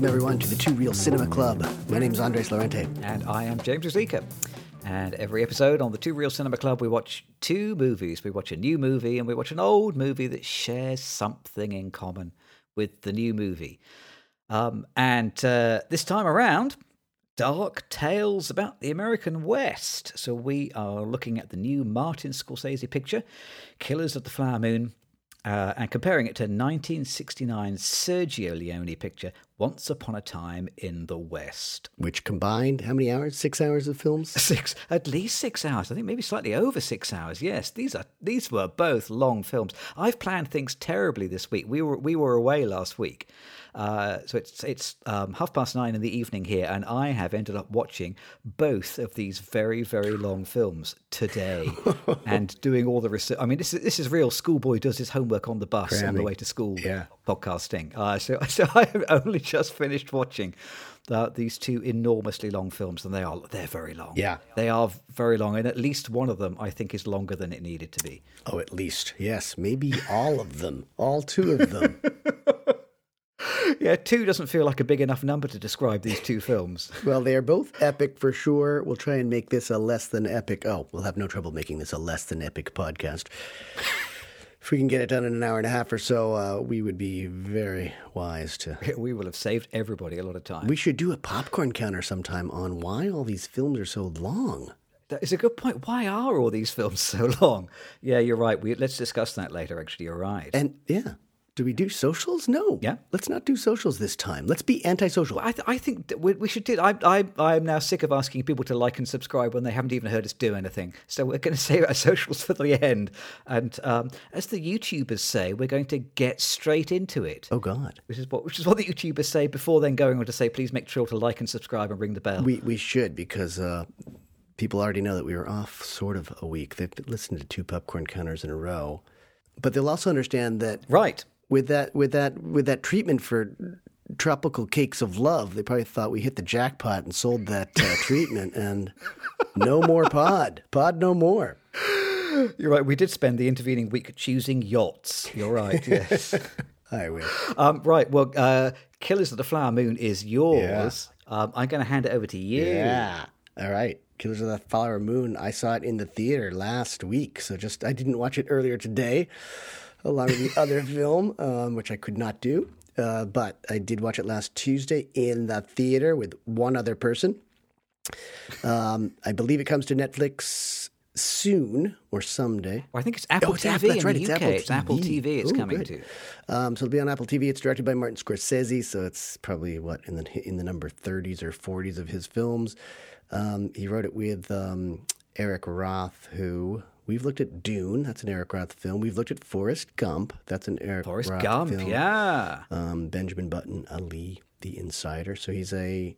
Welcome, everyone, to the Two Reel Cinema Club. My name is Andres Lorente. And I am James Rosica. And every episode on the Two Reel Cinema Club, we watch two movies. We watch a new movie and we watch an old movie that shares something in common with the new movie. Um, and uh, this time around, dark tales about the American West. So we are looking at the new Martin Scorsese picture, Killers of the Flower Moon, uh, and comparing it to 1969 Sergio Leone picture, Once Upon a Time in the West. Which combined, how many hours? Six hours of films? Six, at least six hours. I think maybe slightly over six hours. Yes, these are these were both long films. I've planned things terribly this week. We were we were away last week. Uh, so it's it's um, half past nine in the evening here, and I have ended up watching both of these very very long films today, and doing all the research. I mean, this is this is real. Schoolboy does his homework on the bus Cramming. on the way to school. Yeah. podcasting. Uh, so so I have only just finished watching. Uh, these two enormously long films, and they are they're very long. Yeah. they are very long, and at least one of them I think is longer than it needed to be. Oh, at least. Yes, maybe all of them. All two of them. Yeah, two doesn't feel like a big enough number to describe these two films. well, they are both epic for sure. We'll try and make this a less than epic. Oh, we'll have no trouble making this a less than epic podcast. if we can get it done in an hour and a half or so, uh, we would be very wise to. We will have saved everybody a lot of time. We should do a popcorn counter sometime on why all these films are so long. That is a good point. Why are all these films so long? Yeah, you're right. We, let's discuss that later. Actually, you're right. And yeah, do we do socials? No. Yeah. Let's not do socials this time. Let's be antisocial. I, th- I think that we, we should do. I, I, I am now sick of asking people to like and subscribe when they haven't even heard us do anything. So we're going to save our socials for the end. And um, as the YouTubers say, we're going to get straight into it. Oh God. Which is what which is what the YouTubers say before then going on to say, please make sure to like and subscribe and ring the bell. We we should because uh, people already know that we were off sort of a week. They've listened to two popcorn counters in a row, but they'll also understand that right. With that with that with that treatment for tropical cakes of love, they probably thought we hit the jackpot and sold that uh, treatment, and no more pod, pod no more. You're right. We did spend the intervening week choosing yachts. You're right. Yes. I will. um, right. Well, uh, Killers of the Flower Moon is yours. Um, I'm going to hand it over to you. Yeah. All right. Killers of the Flower Moon. I saw it in the theater last week, so just I didn't watch it earlier today, along with the other film, um, which I could not do. Uh, but I did watch it last Tuesday in the theater with one other person. Um, I believe it comes to Netflix soon or someday. Well, I think it's Apple Oh, it's TV Apple- that's in right, the it's UK. Apple It's Apple TV. TV. It's Ooh, coming good. to. Um, so it'll be on Apple TV. It's directed by Martin Scorsese, so it's probably what in the in the number thirties or forties of his films. Um, he wrote it with um, Eric Roth, who we've looked at Dune. That's an Eric Roth film. We've looked at Forrest Gump. That's an Eric Forrest Roth Gump. film. Yeah. Um, Benjamin Button, Ali, The Insider. So he's a,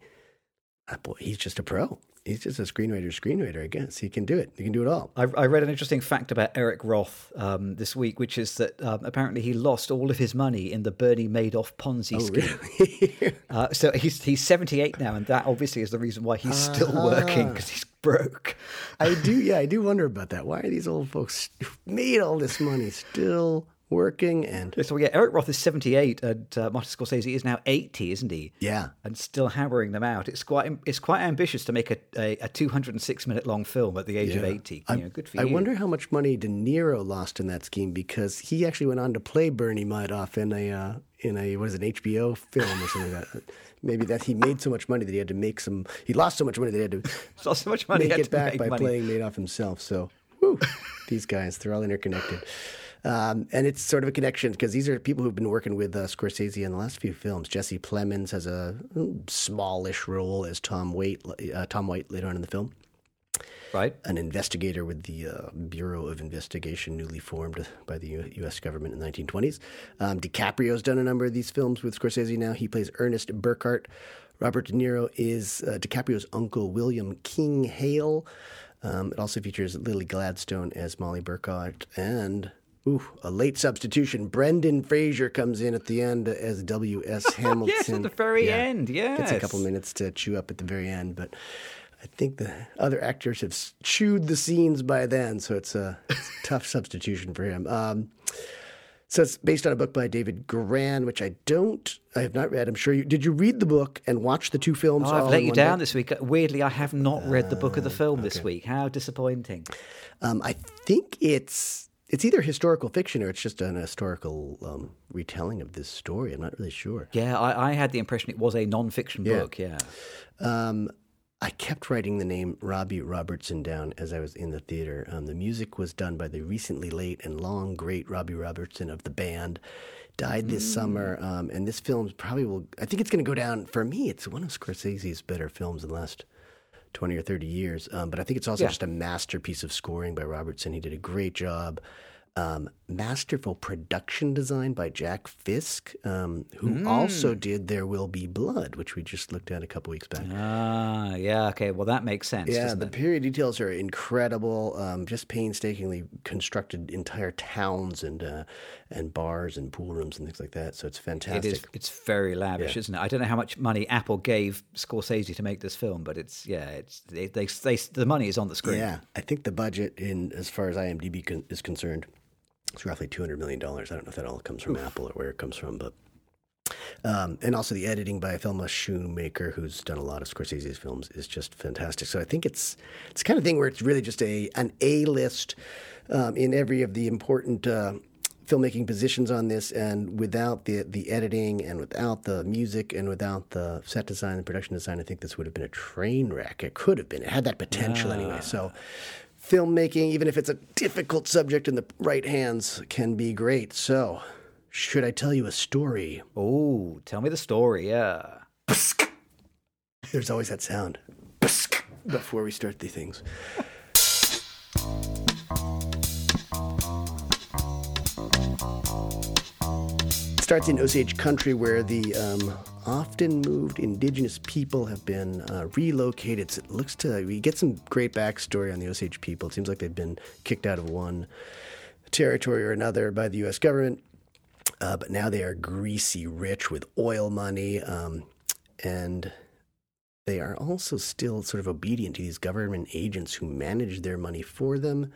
a boy. He's just a pro. He's just a screenwriter. Screenwriter, I guess. He can do it. He can do it all. I, I read an interesting fact about Eric Roth um, this week, which is that um, apparently he lost all of his money in the Bernie Madoff Ponzi scheme. Really? Uh, so he's he's 78 now, and that obviously is the reason why he's still working because he's broke. I do, yeah, I do wonder about that. Why are these old folks made all this money still working? And So yeah, Eric Roth is 78, and uh, Martin Scorsese is now 80, isn't he? yeah, And still hammering them out. It's quite it's quite ambitious to make a, a, a 206 minute long film at the age of Yeah. 80. I, You know, good for I you. wonder how much money De Niro lost in that scheme because he actually went on to play Bernie Madoff in a uh, in a what is it, an HBO film or something like that. Maybe that he made so much money that he had to make some. He lost so much money that he had to not so much money. make he had it back by money. playing Madoff himself. So, whew, these guys, they're all interconnected. Um, and it's sort of a connection because these are people who've been working with uh, Scorsese in the last few films. Jesse Plemons has a mm, smallish role as Tom White, uh, Tom White later on in the film Right. an investigator with the uh, Bureau of Investigation, newly formed by the U- U.S. government in the 1920s. Um, DiCaprio's done a number of these films with Scorsese now. He plays Ernest Burkhart. Robert De Niro is uh, DiCaprio's uncle, William King Hale. Um, it also features Lily Gladstone as Molly Burkhart and. Ooh, a late substitution. Brendan Fraser comes in at the end as W.S. Hamilton. Yes, at the very Yeah. end. yeah. Gets a couple minutes to chew up at the very end, but I think the other actors have chewed the scenes by then, so it's a, it's a tough substitution for him. Um, So it's based on a book by David Grann, which I don't, I have not read. I'm sure you did. You read the book and watch the two films? Oh, I've let you down day? this week. Weirdly, I have not read the book of the Uh, film this week. How disappointing. Um, I think it's it's either historical fiction or it's just an historical um, retelling of this story. I'm not really sure. Yeah, I, I had the impression it was a nonfiction yeah. book. Yeah. Um, I kept writing the name Robbie Robertson down as I was in the theater. Um, the music was done by the recently late and long great Robbie Robertson of the band. Died this mm. summer, um, and this film probably will. I think it's going to go down for me. It's one of Scorsese's better films, in the last. 20 or 30 years. Um, but I think it's also yeah. just a masterpiece of scoring by Robertson. He did a great job. Um, masterful production design by Jack Fisk, um, who also did There Will Be Blood, which we just looked at a couple weeks back. Ah, yeah. Okay. Well, that makes sense. Yeah, the it? period details are incredible. Um, just painstakingly constructed entire towns and uh, and bars and pool rooms and things like that. So it's fantastic. is. It's very lavish, isn't it? I don't know how much money Apple gave Scorsese to make this film, but it's yeah. It's they, they, they the money is on the screen. Yeah, I think the budget, in as far as IMDb con- is concerned, is roughly two hundred million dollars. I don't know if that all comes from Apple or where it comes from, but. Um, and also the editing by Thelma Schoonmaker, who's done a lot of Scorsese's films, is just fantastic. So I think it's it's the kind of thing where it's really just a an A list um, in every of the important uh, filmmaking positions on this, and without the the editing, and without the music, and without the set design and production design, I think this would have been a train wreck. It could have been. It had that potential anyway. So filmmaking, even if it's a difficult subject in the right hands, can be great. So, should I tell you a story? Oh, tell me the story. Yeah. There's always that sound before we start the things. Starts in Osage country where the um, often moved indigenous people have been uh, relocated. So It looks to, we get some great backstory on the Osage people. It seems like they've been kicked out of one territory or another by the U.S. government. Uh, but now they are greasy rich with oil money. Um, and they are also still sort of obedient to these government agents who manage their money for them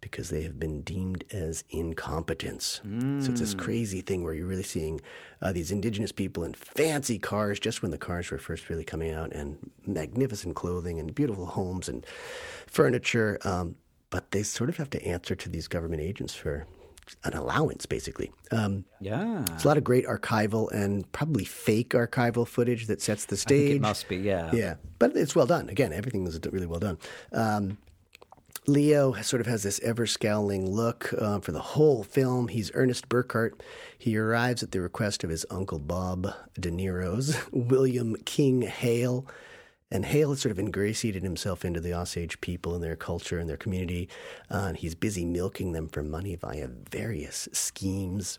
because they have been deemed as incompetents. So it's this crazy thing where you're really seeing uh, these indigenous people in fancy cars just when the cars were first really coming out and magnificent clothing and beautiful homes and furniture. Um, but they sort of have to answer to these government agents for an allowance, basically. Um, Yeah. there's a lot of great archival and probably fake archival footage that sets the stage. it must be. Yeah. Yeah, but it's well done. Again, everything is really well done. Um, Leo sort of has this ever scowling look uh, for the whole film. He's Ernest Burkhart. He arrives at the request of his uncle Bob De Niro's William King Hale. And Hale has sort of ingratiated himself into the Osage people and their culture and their community. Uh, and he's busy milking them for money via various schemes.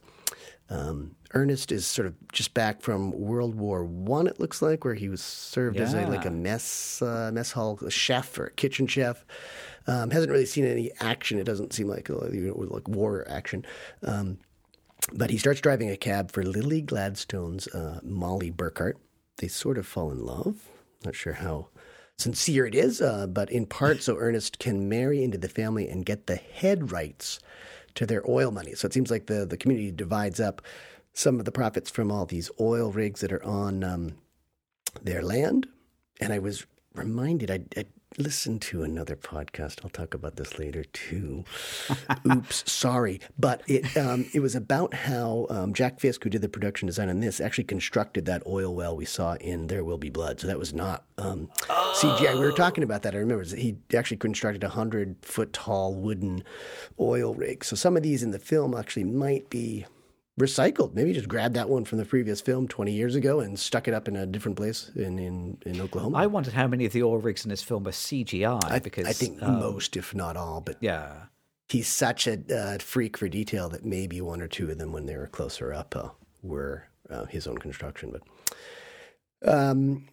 Um, Ernest is sort of just back from World War One. It looks like where he was served as a, like a mess uh, mess hall chef or kitchen chef. Um, hasn't really seen any action. It doesn't seem like uh, you know, like war action. Um, but he starts driving a cab for Lily Gladstone's uh, Molly Burkhart. They sort of fall in love. Not sure how sincere it is, uh, but in part so Ernest can marry into the family and get the head rights to their oil money. So it seems like the, the community divides up some of the profits from all these oil rigs that are on um, their land. And I was reminded, I, I listened to another podcast. I'll talk about this later too. Oops, sorry. But it um, it was about how um, Jack Fisk, who did the production design on this, actually constructed that oil well we saw in There Will Be Blood. So that was not um, CGI. We were talking about that. I remember he actually constructed a hundred foot tall wooden oil rig. So some of these in the film actually might be recycled. Maybe just grabbed that one from the previous film 20 years ago and stuck it up in a different place in, in, in Oklahoma. I wondered how many of the oil rigs in this film are CGI because I think um, most, if not all, but Yeah. he's such a uh, freak for detail that maybe one or two of them, when they were closer up, uh, were uh, his own construction. But um,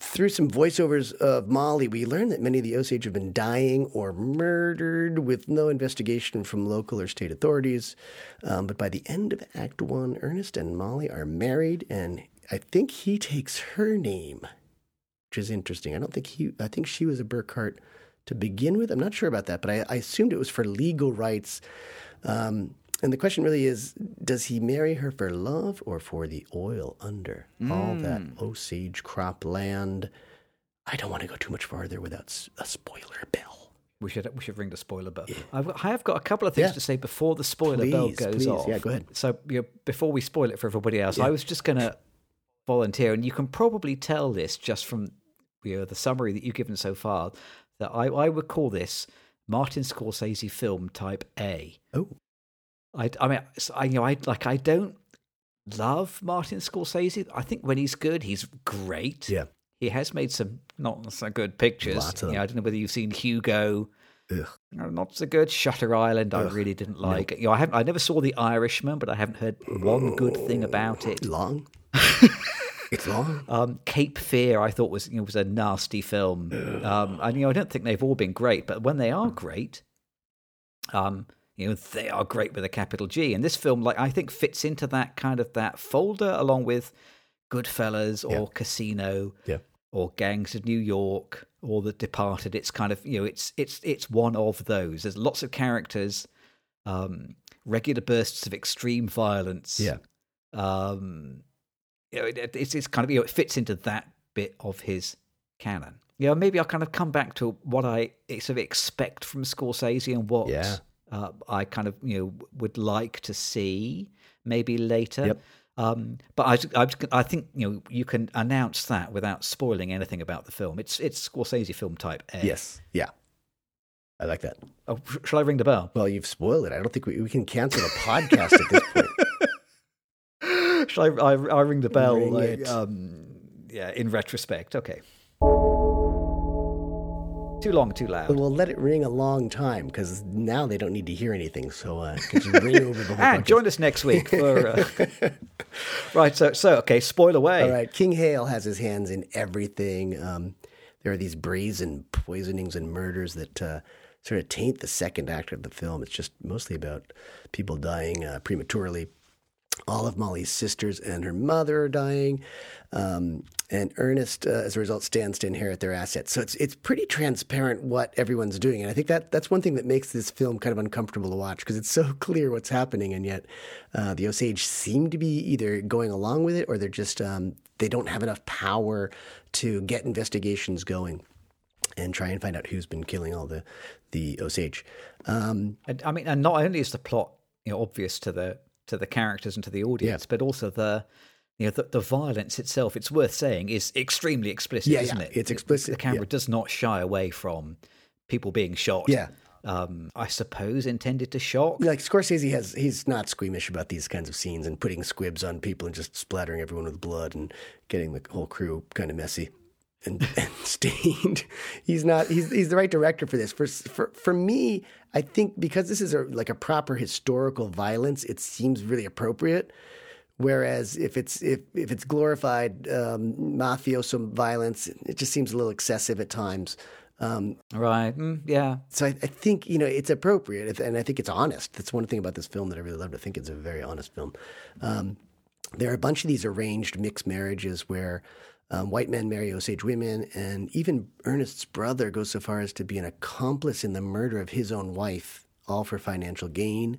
through some voiceovers of Molly, we learn that many of the Osage have been dying or murdered with no investigation from local or state authorities. Um, but by the end of Act One, Ernest and Molly are married, and I think he takes her name, which is interesting. I don't think he. I think she was a Burkhart to begin with. I'm not sure about that, but I, I assumed it was for legal rights. Um, and the question really is does he marry her for love or for the oil under all hmm. that Osage crop land? I don't want to go too much farther without a spoiler bell. We should we should ring the spoiler bell. I've, I have got a couple of things Yeah. to say before the spoiler bell goes please. off. Yeah, go ahead. So you know, before we spoil it for everybody else, I was just going to volunteer, and you can probably tell this just from you know the summary that you've given so far that I, I would call this Martin Scorsese film type A. Oh, I, I mean, I, you know, I like I don't love Martin Scorsese. I think when he's good, he's great. yeah. He has made some not so good pictures. You know. I don't know whether you've seen Hugo. Ugh. Not so good. Shutter Island, I really didn't like. You know, I haven't. I never saw The Irishman, but I haven't heard one good thing about it. Long? it's long. Um, Cape Fear, I thought was you know, was a nasty film. Um, and you know, I don't think they've all been great, but when they are great, um, you know, they are great with a capital G. And this film, like, I think fits into that kind of that folder along with Goodfellas or Yeah. Casino Yeah. or Gangs of New York or The Departed. It's kind of you know, it's it's it's one of those. There's lots of characters, um, regular bursts of extreme violence. Yeah. Um, you know, it, it's it's kind of you know, it fits into that bit of his canon. Yeah, maybe I'll kind of come back to what I sort of expect from Scorsese and what Yeah. Uh, I kind of you know would like to see maybe later. Yep. Um, but I, I, I think you know you can announce that without spoiling anything about the film. It's it's Scorsese film type A. Yes. Yeah. I like that. Oh, shall I ring the bell? Well, you've spoiled it. I don't think we, we can cancel the podcast at this point. Shall I, I, I ring the bell? Ring like, um, yeah, in retrospect. Okay. Too long, too loud. But we'll let it ring a long time because now they don't need to hear anything. So uh, could you ring over the whole And podcast? join us next week for. Uh... right. So, so okay. Spoil away. All right, King Hale has his hands in everything. Um, there are these brazen poisonings and murders that uh, sort of taint the second act of the film. It's just mostly about people dying uh, prematurely. All of Molly's sisters and her mother are dying, um, and Ernest, uh, as a result, stands to inherit their assets. So it's it's pretty transparent what everyone's doing, and I think that that's one thing that makes this film kind of uncomfortable to watch because it's so clear what's happening, and yet uh, the Osage seem to be either going along with it or they're just um, they don't have enough power to get investigations going and try and find out who's been killing all the the Osage. Um, And, I mean, and not only is the plot you know obvious to the to the characters and to the audience, but also the you know the, the violence itself. It's worth saying is extremely explicit, Yeah, isn't yeah, it? it's explicit, The camera yeah. does not shy away from people being shot. Yeah. Um, I suppose intended to shock. like Scorsese has he's not squeamish about these kinds of scenes and putting squibs on people and just splattering everyone with blood and getting the whole crew kind of messy and, and stained. He's not he's he's the right director for this. For for for me, I think because this is a like a proper historical violence, it seems really appropriate. Whereas if it's if, if it's glorified um, mafioso violence, it just seems a little excessive at times. Um, Right. Mm, yeah. so I, I think you know it's appropriate, and I think it's honest. That's one thing about this film that I really love. I think it's a very honest film. Um, there are a bunch of these arranged mixed marriages where um, white men marry Osage women, and even Ernest's brother goes so far as to be an accomplice in the murder of his own wife, all for financial gain.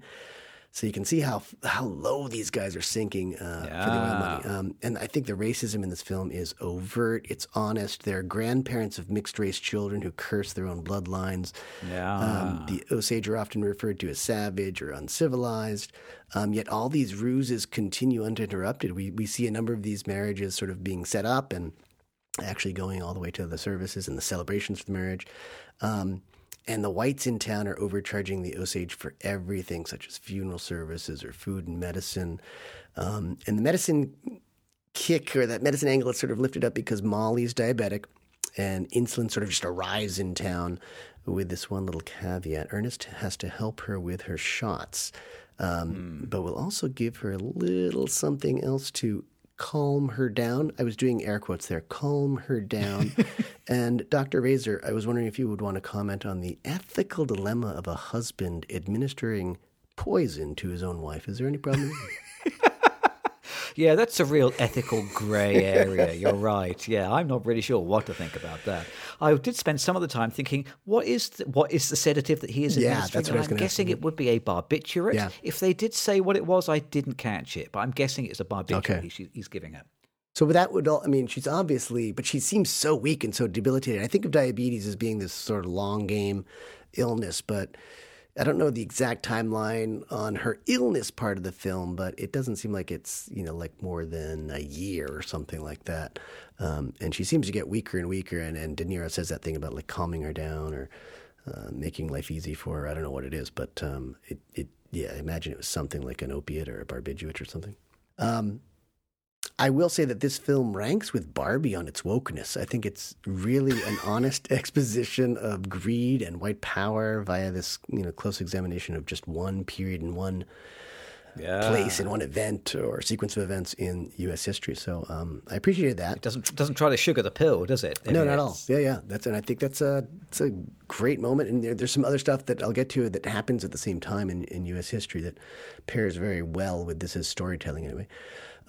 So you can see how how low these guys are sinking uh, for the oil money. Um, and I think the racism in this film is overt. It's honest. They're grandparents of mixed race children who curse their own bloodlines. Yeah. Um, the Osage are often referred to as savage or uncivilized. Um, yet all these ruses continue uninterrupted. We we see a number of these marriages sort of being set up and actually going all the way to the services and the celebrations for the marriage. Um, and the whites in town are overcharging the Osage for everything, such as funeral services or food and medicine. Um, and the medicine kick or that medicine angle is sort of lifted up because Molly's diabetic and insulin sort of just arrives in town with this one little caveat. Ernest has to help her with her shots, um, but will also give her a little something else to calm her down. I was doing air quotes there, calm her down. and Dr. Razor, I was wondering if you would want to comment on the ethical dilemma of a husband administering poison to his own wife. Is there any problem? Yeah, that's a real ethical grey area. You're right. Yeah, I'm not really sure what to think about that. I did spend some of the time thinking, what is the, what is the sedative that he is Yeah, administering? that's what I was And I'm ask guessing it would be a barbiturate. Yeah. If they did say what it was, I didn't catch it, but I'm guessing it's a barbiturate Okay. he's, he's giving her. So that would all, I mean, she's obviously, but she seems so weak and so debilitated. I think of diabetes as being this sort of long game illness, but I don't know the exact timeline on her illness part of the film, but it doesn't seem like it's, you know, like more than a year or something like that. Um, and she seems to get weaker and weaker. And, and De Niro says that thing about like calming her down or uh, making life easy for her. I don't know what it is, but um, it, it, yeah, I imagine it was something like an opiate or a barbiturate or something. Um, I will say that this film ranks with Barbie on its wokeness. I think it's really an honest exposition of greed and white power via this, you know, close examination of just one period and one Yeah. place and one event or sequence of events in U.S. history. So um, I appreciated that. Doesn't doesn't try to sugar the pill, does it? No, not at all. Yeah, yeah. That's and I think that's a it's a great moment. And there, there's some other stuff that I'll get to that happens at the same time in, in U.S. history that pairs very well with this as storytelling. Anyway,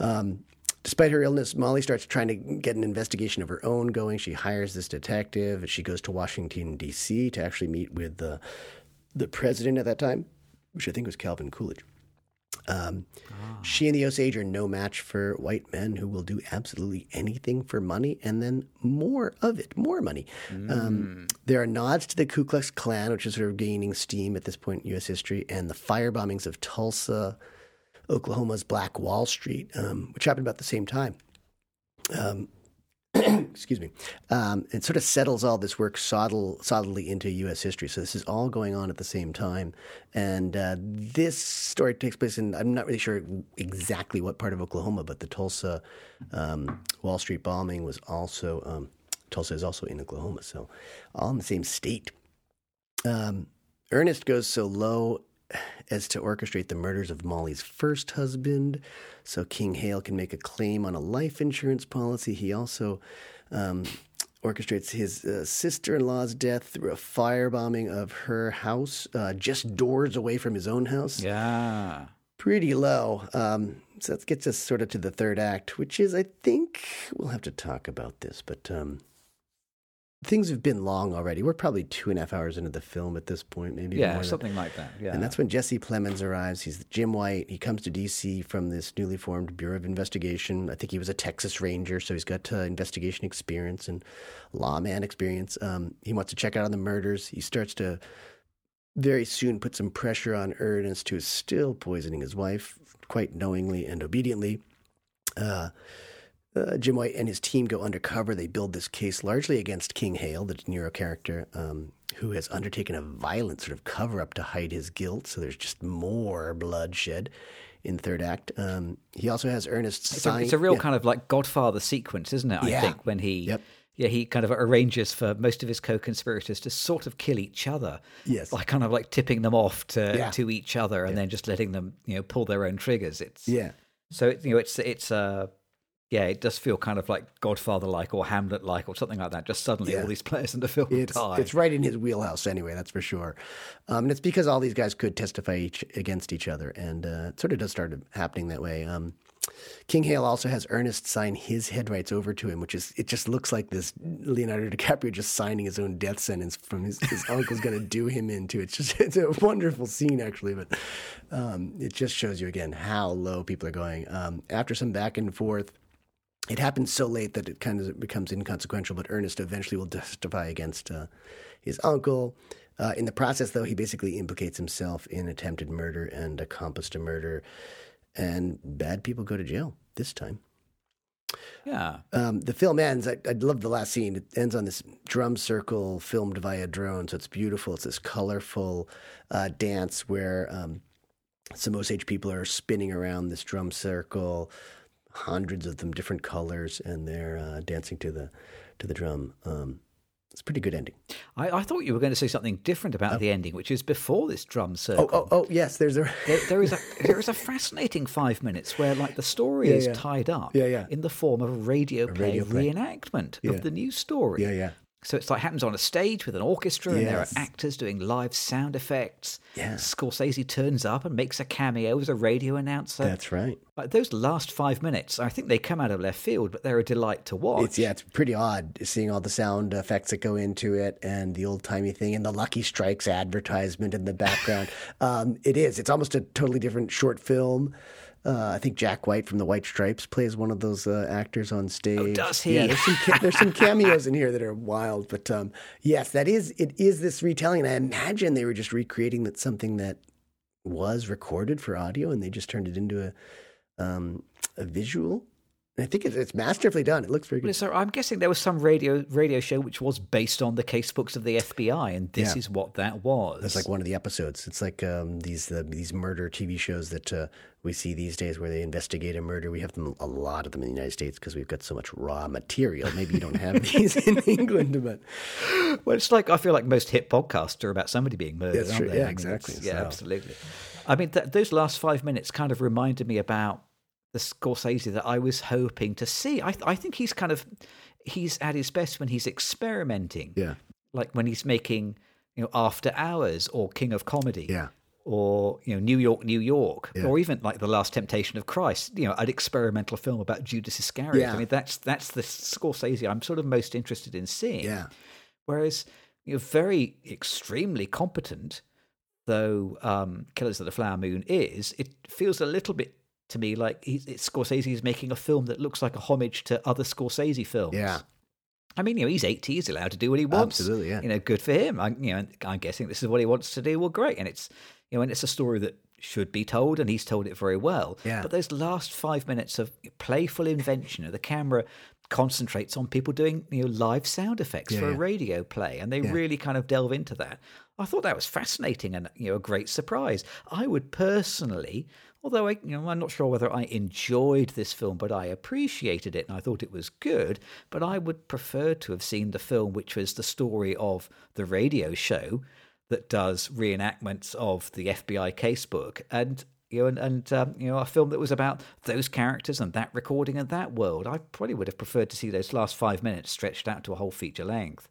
um, despite her illness, Molly starts trying to get an investigation of her own going. She hires this detective. She goes to Washington D.C. to actually meet with the the president at that time, which I think was Calvin Coolidge. Um, She and the Osage are no match for white men who will do absolutely anything for money and then more of it, more money. Um, there are nods to the Ku Klux Klan, which is sort of gaining steam at this point in U.S. history, and the fire bombings of Tulsa, Oklahoma's Black Wall Street, um, which happened about the same time. Um, excuse me, um, it sort of settles all this work solidly into U.S. history. So this is all going on at the same time, and uh, this story takes place in I'm not really sure exactly what part of Oklahoma, but the Tulsa um, Wall Street bombing was also um, Tulsa is also in Oklahoma, so all in the same state. Um, Ernest goes so low as to orchestrate the murders of Molly's first husband, so King Hale can make a claim on a life insurance policy. He also um, orchestrates his uh, sister-in-law's death through a firebombing of her house, uh, just doors away from his own house Yeah. pretty low. Um, so that gets us sort of to the third act, which is, I think, we'll have to talk about this, but um, things have been long already. We're probably two and a half hours into the film at this point, maybe. Yeah, more than- something like that. Yeah. And that's when Jesse Plemons arrives. He's Jim White. He comes to D.C. from this newly formed Bureau of Investigation. I think he was a Texas Ranger, so he's got uh, investigation experience and lawman experience. Um, he wants to check out on the murders. He starts to very soon put some pressure on Ernest, who is still poisoning his wife, quite knowingly and obediently. Uh, uh, Jim White and his team go undercover. They build this case largely against King Hale, the De Niro character, um, who has undertaken a violent sort of cover up to hide his guilt. So there's just more bloodshed in third act. Um, he also has Ernest It's a, it's a real yeah. kind of like Godfather sequence, isn't it? I Yeah. think when he, Yep. yeah, he kind of arranges for most of his co-conspirators to sort of kill each other. Yes. by kind of like tipping them off to Yeah. to each other, and then just letting them, you know, pull their own triggers. It's Yeah. So it- you know, it's it's uh, yeah, it does feel kind of like Godfather-like or Hamlet-like or something like that. Just suddenly, Yeah. all these players in the film It's, die. it's right in his wheelhouse anyway, that's for sure. Um, and it's because all these guys could testify each against each other. And uh, it sort of does start happening that way. Um, King Hale also has Ernest sign his head rights over to him, which is, it just looks like this Leonardo DiCaprio just signing his own death sentence from his, his uncle's going to do him into. It's just, it's a wonderful scene, actually. But um, it just shows you again how low people are going. Um, after some back and forth, it happens so late that it kind of becomes inconsequential, but Ernest eventually will testify against uh, his uncle. Uh, in the process, though, he basically implicates himself in attempted murder and accomplice to murder, and bad people go to jail this time. yeah, Um, the film ends. I, I love the last scene. It ends on this drum circle filmed via drone, so it's beautiful. It's this colorful uh, dance where um, some Osage people are spinning around this drum circle, hundreds of them, different colors, and they're uh, dancing to the to the drum. Um, it's a pretty good ending. I, I thought you were going to say something different about the ending, which is before this drum Oh, circle. oh, oh, yes. There's a There, there is a there is a fascinating five minutes where like the story Yeah, is yeah. tied up Yeah, yeah. in the form of a radio play radio play. reenactment Yeah. of the new story. yeah, yeah. So it's like happens on a stage with an orchestra, and there are actors doing live sound effects. Yeah. Scorsese turns up and makes a cameo as a radio announcer. That's right. Like those last five minutes, I think they come out of left field, but they're a delight to watch. It's yeah, it's pretty odd seeing all the sound effects that go into it and the old timey thing and the Lucky Strikes advertisement in the background. um, it is. It's almost a totally different short film. Uh, I think Jack White from the White Stripes plays one of those uh, actors on stage. Oh, does he? Yeah, there's some ca- there's some cameos in here that are wild, but um, yes, that is it is this retelling. And I imagine they were just recreating that something that was recorded for audio, and they just turned it into a um, a visual. I think it's, it's masterfully done. It looks very good. so I'm guessing there was some radio radio show which was based on the casebooks of the FBI, and this Yeah. is what that was. That's like one of the episodes. It's like um, these uh, these murder TV shows that uh, we see these days where they investigate a murder. We have them a lot of them in the United States because we've got so much raw material. Maybe you don't have these in England, but Well, it's like I feel like most hit podcasts are about somebody being murdered. That's aren't true. they? Yeah, I mean, exactly. Yeah, So- absolutely. I mean, th- those last five minutes kind of reminded me about the Scorsese that I was hoping to see. I, I think he's kind of he's at his best when he's experimenting. yeah, like when he's making you know After Hours or King of Comedy. yeah, or you know New York, New York, Yeah. or even like the Last Temptation of Christ, you know, an experimental film about Judas Iscariot. Yeah. I mean, that's that's the Scorsese I'm sort of most interested in seeing. yeah, Whereas you know, very extremely competent, though um, Killers of the Flower Moon is, it feels a little bit to me like he's, it's Scorsese is making a film that looks like a homage to other Scorsese films. yeah. I mean, you know, he's 80, he's allowed to do what he wants. Absolutely, yeah. You know, good for him. I, you know, I'm guessing this is what he wants to do. Well, great. And it's, you know, and it's a story that should be told, and he's told it very well. Yeah. But those last five minutes of playful invention, of the camera concentrates on people doing, you know, live sound effects Yeah, for a radio play, and they Yeah. really kind of delve into that. I thought that was fascinating and you know a great surprise. I would personally, although I you know I'm not sure whether I enjoyed this film, but I appreciated it and I thought it was good. But I would prefer to have seen the film, which was the story of the radio show that does reenactments of the FBI casebook and. You know, and, and um, you know, a film that was about those characters and that recording and that world. I probably would have preferred to see those last five minutes stretched out to a whole feature length.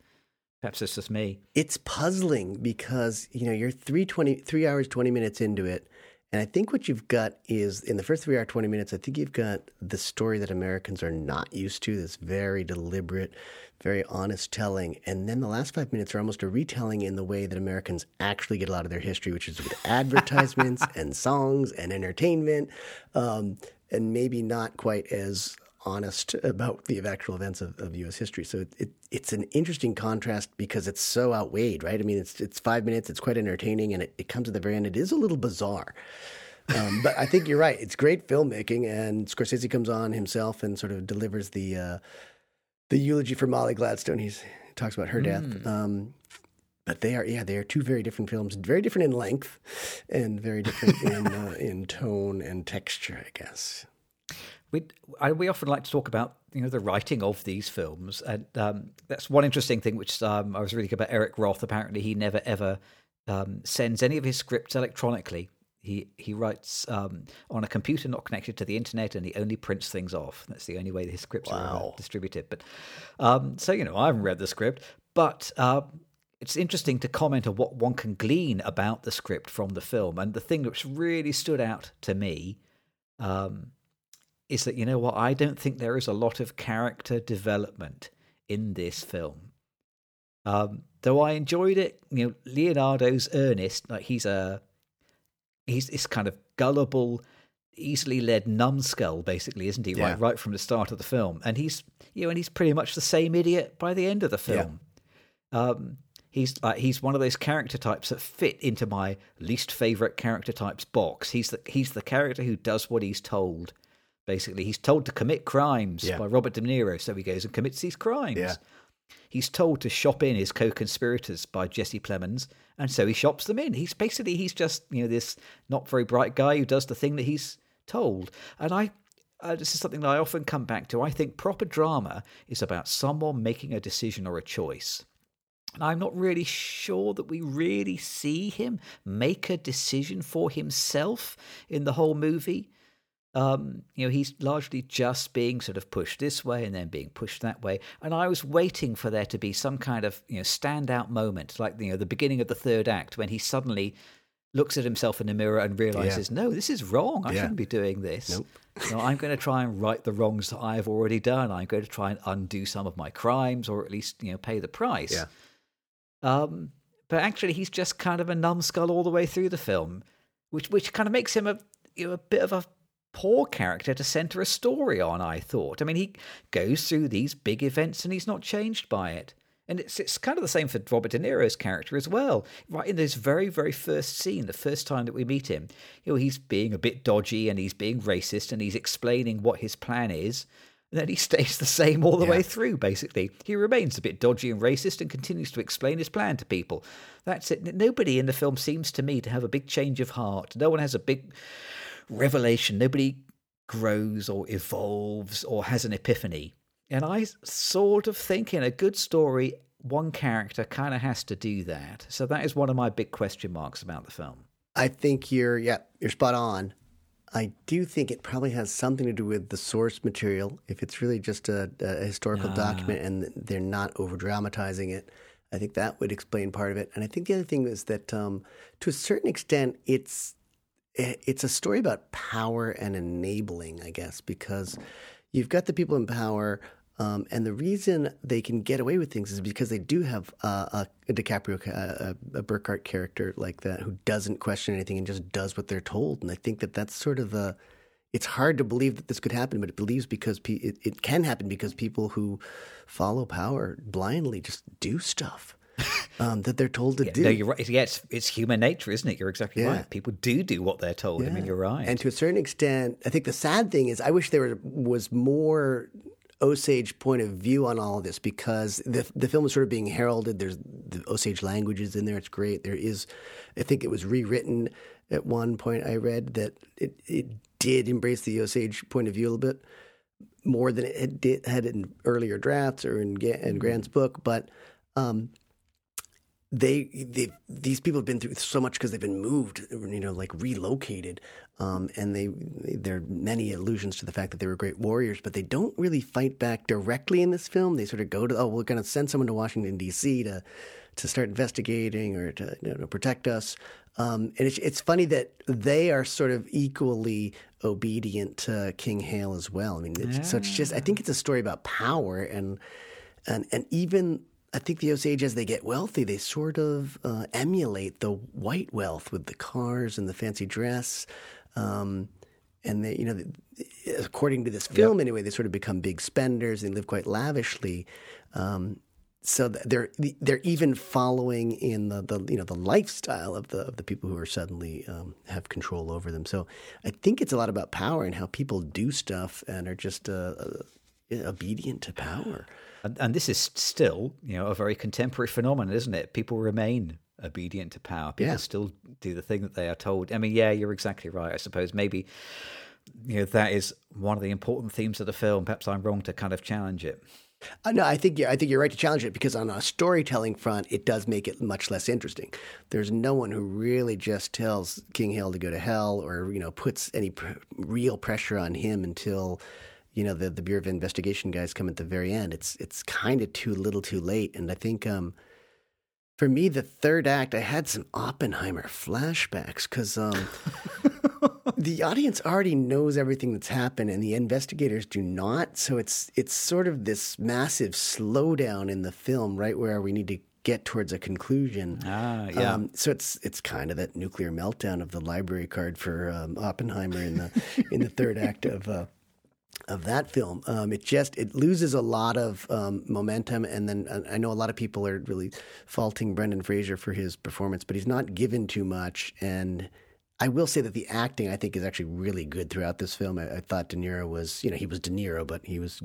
Perhaps it's just me. It's puzzling because you know you're three twenty three hours twenty minutes into it, and I think what you've got is in the first three hour twenty minutes. I think you've got the story that Americans are not used to. This very deliberate, very honest telling, and then the last five minutes are almost a retelling in the way that Americans actually get a lot of their history, which is with advertisements and songs and entertainment, um, and maybe not quite as honest about the actual events of, of U.S. history. So it, it, it's an interesting contrast because it's so outweighed, right? I mean, it's it's five minutes, it's quite entertaining, and it, it comes at the very end. It is a little bizarre. Um, but I think you're right. It's great filmmaking, and Scorsese comes on himself and sort of delivers the uh, the eulogy for Molly Gladstone. He's, he talks about her death. Um, but they are, yeah, they are two very different films, very different in length, and very different in uh, in tone and texture, I guess. We we often like to talk about you know the writing of these films, and um, that's one interesting thing which um, I was reading about Eric Roth. Apparently, he never ever um, sends any of his scripts electronically. He he writes um, on a computer not connected to the internet, and he only prints things off. That's the only way his scripts are uh, distributed. But um, so you know, I haven't read the script, but. Um, it's interesting to comment on what one can glean about the script from the film. And the thing which really stood out to me um, is that you know what I don't think there is a lot of character development in this film. Um, though I enjoyed it, you know, Leonardo's Ernest, like he's a he's this kind of gullible, easily led numbskull, basically, isn't he? Yeah. Right, right from the start of the film, and he's you know, and he's pretty much the same idiot by the end of the Yeah. film. Um, he's like he's one of those character types that fit into my least favorite character types box. He's the he's the character who does what he's told. Basically, he's told to commit crimes Yeah. by Robert De Niro, so he goes and commits these crimes. Yeah. He's told to shop in his co-conspirators by Jesse Plemons, and so he shops them in. He's basically he's just you know this not very bright guy who does the thing that he's told. And I, uh, this is something that I often come back to. I think proper drama is about someone making a decision or a choice. And I'm not really sure that we really see him make a decision for himself in the whole movie. Um, you know, he's largely just being sort of pushed this way and then being pushed that way. And I was waiting for there to be some kind of you know standout moment, like you know the beginning of the third act when he suddenly looks at himself in the mirror and realizes, yeah. no, this is wrong. I yeah. shouldn't be doing this. Nope. know, I'm going to try and right the wrongs that I've already done. I'm going to try and undo some of my crimes, or at least you know pay the price. Yeah. Um, but actually, he's just kind of a numbskull all the way through the film, which which kind of makes him a you know a bit of a poor character to center a story on, I thought. I mean, he goes through these big events and he's not changed by it. And it's it's kind of the same for Robert De Niro's character as well. Right in this very very first scene, the first time that we meet him, you know, he's being a bit dodgy and he's being racist and he's explaining what his plan is. And then he stays the same all the yeah. way through. Basically, he remains a bit dodgy and racist and continues to explain his plan to people. That's it. Nobody in the film seems to me to have a big change of heart. No one has a big revelation. Nobody grows or evolves or has an epiphany. And I sort of think in a good story, one character kind of has to do that. So that is one of my big question marks about the film. I think you're, yeah, you're spot on. I do think it probably has something to do with the source material. If it's really just a, a historical document and they're not over dramatizing it, I think that would explain part of it. And I think the other thing is that, um, to a certain extent, it's it's a story about power and enabling, I guess, because you've got the people in power. Um, and the reason they can get away with things is because they do have uh, a, DiCaprio, a, a Burkhart character like that who doesn't question anything and just does what they're told. And I think that that's sort of a. It's hard to believe that this could happen, but it believes because pe- it, it can happen because people who follow power blindly just do stuff um, that they're told to yeah, do. No, you're right. Yeah, it's, it's human nature, isn't it? You're exactly yeah. right. People do do what they're told. Yeah. I mean, you're right. And to a certain extent, I think the sad thing is, I wish there was more Osage point of view on all of this because the the film is sort of being heralded. There's the Osage languages in there. It's great. There is, I think it was rewritten at one point. I read that it it did embrace the Osage point of view a little bit more than it did, had in earlier drafts or in, in mm-hmm. Grann's book, but. Um, they, they these people have been through so much because they've been moved, you know, like relocated, um, and they there are many allusions to the fact that they were great warriors, but they don't really fight back directly in this film. They sort of go to oh, we're going to send someone to Washington D.C. to to start investigating or to you know, protect us. Um, and it's, it's funny that they are sort of equally obedient to King Hale as well. I mean, it's, yeah. so it's just I think it's a story about power and and and even I think the Osage, as they get wealthy, they sort of uh, emulate the white wealth with the cars and the fancy dress. Um, and they, you know, according to this film yep. anyway, they sort of become big spenders and live quite lavishly. Um, so they're they're even following in the, the you know the lifestyle of the of the people who are suddenly um, have control over them. So I think it's a lot about power and how people do stuff and are just uh, uh obedient to power. And, and this is still, you know, a very contemporary phenomenon, isn't it? People remain obedient to power. People yeah. still do the thing that they are told. I mean, yeah, you're exactly right. I suppose maybe you know that is one of the important themes of the film. Perhaps I'm wrong to kind of challenge it. Uh, no, I think I think you're right to challenge it because on a storytelling front, it does make it much less interesting. There's no one who really just tells King Hale to go to hell, or you know, puts any pr- real pressure on him until you know the the Bureau of Investigation guys come at the very end. It's it's kind of too little, too late. And I think um, for me, the third act, I had some Oppenheimer flashbacks because um, the audience already knows everything that's happened, and the investigators do not. So it's it's sort of this massive slowdown in the film, right where we need to get towards a conclusion. Ah, yeah. Um, so it's it's kind of that nuclear meltdown of the library card for um, Oppenheimer in the in the third act of uh, of that film. Um, it just it loses a lot of um, momentum, and then uh, I know a lot of people are really faulting Brendan Fraser for his performance, but he's not given too much. And I will say that the acting I think is actually really good throughout this film. I, I thought De Niro was, you know, he was De Niro, but he was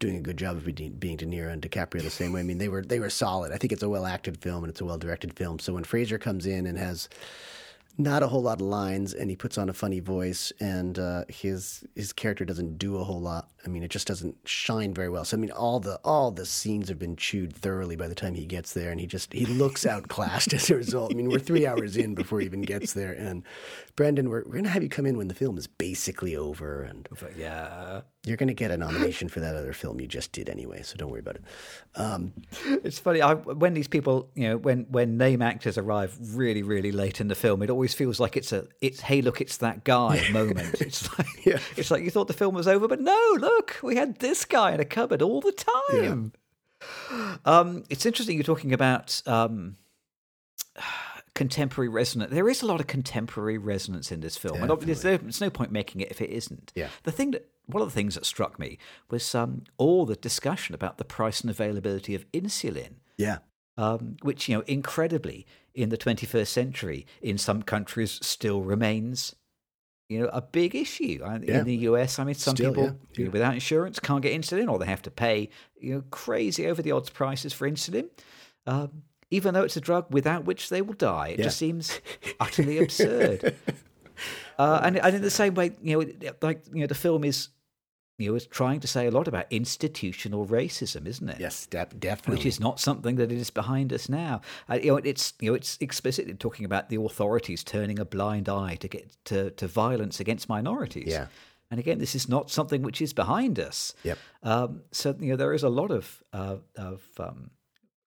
doing a good job of being, being De Niro and DiCaprio the same way. I mean, they were they were solid. I think it's a well acted film and it's a well directed film. So when Fraser comes in and has not a whole lot of lines, and he puts on a funny voice, and uh, his his character doesn't do a whole lot. I mean, it just doesn't shine very well. So I mean, all the all the scenes have been chewed thoroughly by the time he gets there, and he just he looks outclassed as a result. I mean, we're three hours in before he even gets there, and Brendan, we're we're gonna have you come in when the film is basically over, and yeah, you're gonna get a nomination for that other film you just did anyway. So don't worry about it. Um, it's funny I, when these people, you know, when when name actors arrive really really late in the film, it always feels like it's a it's hey look it's that guy moment. It's like Yeah. it's like you thought the film was over, but no, look we had this guy in a cupboard all the time. Um, it's interesting you're talking about um, contemporary resonance. There is a lot of contemporary resonance in this film, and obviously there's no, point making it if it isn't. Yeah. The thing that one of the things that struck me was um, all the discussion about the price and availability of insulin yeah, um, which you know incredibly in the 21st century in some countries still remains you know a big issue I- Yeah. in the US. I mean, some Still, people yeah, you know, without insurance can't get insulin, or they have to pay you know crazy over the odds prices for insulin. Um, even though it's a drug without which they will die, it Yeah. just seems utterly absurd. Uh, and, and in the same way, you know, like you know, the film is, you know, is trying to say a lot about institutional racism, isn't it? yes, de- definitely. which is not something that is behind us now. Uh, you know, it's you know, it's explicitly talking about the authorities turning a blind eye to get to, to violence against minorities. Yeah. And again, this is not something which is behind us. Yep. Um, so you know, there is a lot of uh, of um,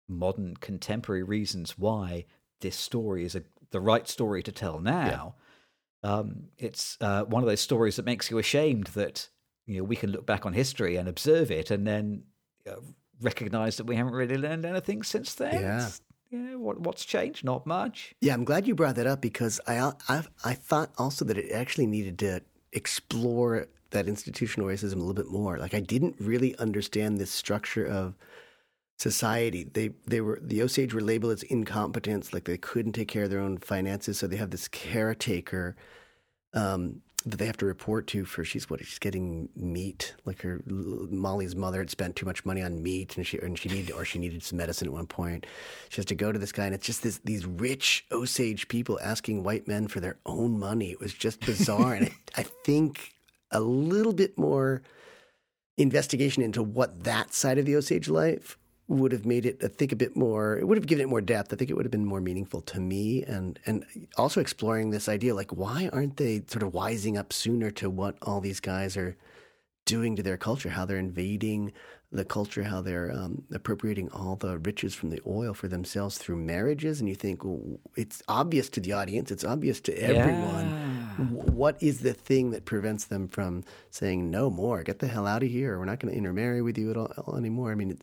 modern contemporary reasons why this story is a, the right story to tell now. Um, it's uh, one of those stories that makes you ashamed that you know we can look back on history and observe it, and then uh, recognize that we haven't really learned anything since then. Yeah. Yeah. What what's changed? Not much. Yeah, I'm glad you brought that up because I I, I thought also that it actually needed to explore that institutional racism a little bit more. Like I didn't really understand this structure of society. They they were the Osage were labeled as incompetence, like they couldn't take care of their own finances, so they have this caretaker um, that they have to report to for she's what she's getting meat. Like her Molly's mother had spent too much money on meat, and she and she needed or she needed some medicine at one point. She has to go to this guy, and it's just this these rich Osage people asking white men for their own money. It was just bizarre, and I, I think a little bit more investigation into what that side of the Osage life would have made it, I think, a bit more. It would have given it more depth. I think it would have been more meaningful to me, and and also exploring this idea, like why aren't they sort of wising up sooner to what all these guys are doing to their culture, how they're invading the culture, how they're um, appropriating all the riches from the oil for themselves through marriages, and you think well, it's obvious to the audience, it's obvious to everyone. W- What is the thing that prevents them from saying no more? Get the hell out of here! We're not going to intermarry with you at all anymore. I mean,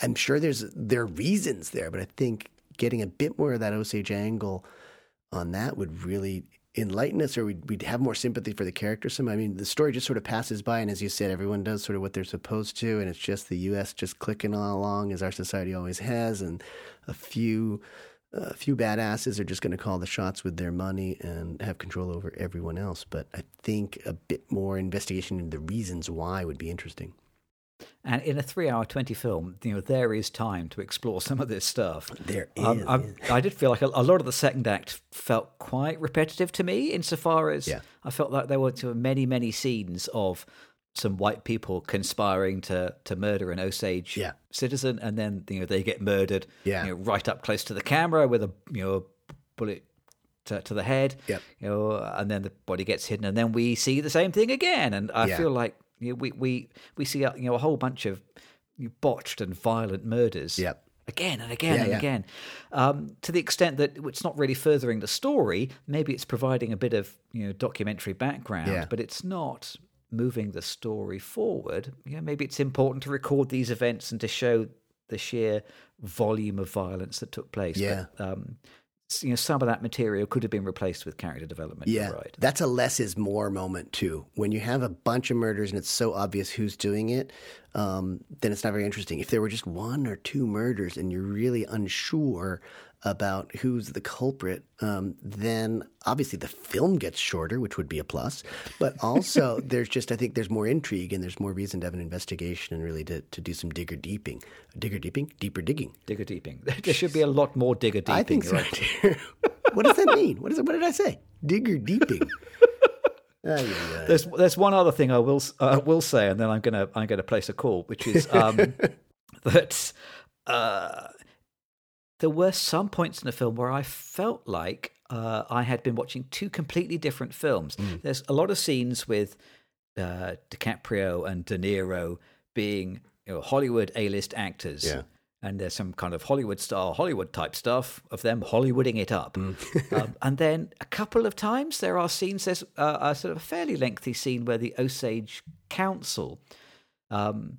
I'm sure there's there are reasons there, but I think getting a bit more of that Osage angle on that would really enlighten us, or we'd, we'd have more sympathy for the character. Some, I mean, the story just sort of passes by, and as you said, everyone does sort of what they're supposed to, and it's just the U.S. just clicking on along as our society always has, and a few. A few badasses are just going to call the shots with their money and have control over everyone else. But I think a bit more investigation into the reasons why would be interesting. And in a three-hour, twenty film, you know, there is time to explore some of this stuff. There is. Um, I, I did feel like a, a lot of the second act felt quite repetitive to me, insofar as Yeah. I felt like there were many, many scenes of some white people conspiring to to murder an Osage Yeah. citizen, and then you know they get murdered, Yeah. you know, right up close to the camera with a you know a bullet to, to the head, Yep. you know, and then the body gets hidden, and then we see the same thing again, and I Yeah. feel like you know, we we we see you know a whole bunch of botched and violent murders, Yep. again and again Yeah, and yeah. again, um, to the extent that it's not really furthering the story. Maybe it's providing a bit of you know documentary background, Yeah. but it's not moving the story forward. You know, maybe it's important to record these events and to show the sheer volume of violence that took place. Yeah. But, um, you know, some of that material could have been replaced with character development. Yeah, right. that's a less is more moment too. When you have a bunch of murders and it's so obvious who's doing it, um, then it's not very interesting. If there were just one or two murders and you're really unsure about who's the culprit, um, then obviously the film gets shorter, which would be a plus. But also, there's just I think there's more intrigue and there's more reason to have an investigation and really to, to do some digger deeping, digger deeping, deeper digging. Digger deeping. There should be a lot more digger deeping. I think so right. what does that mean? What is it? What did I say? Digger deeping. There's there's one other thing I will uh, will say, and then I'm gonna I'm gonna place a call, which is um, that uh, there were some points in the film where I felt like uh, I had been watching two completely different films. Mm. There's a lot of scenes with uh, DiCaprio and De Niro being you know, Hollywood A-list actors. Yeah. And there's some kind of Hollywood style, Hollywood type stuff of them Hollywooding it up. Mm. um, and then a couple of times there are scenes, there's uh, a sort of a fairly lengthy scene where the Osage Council um,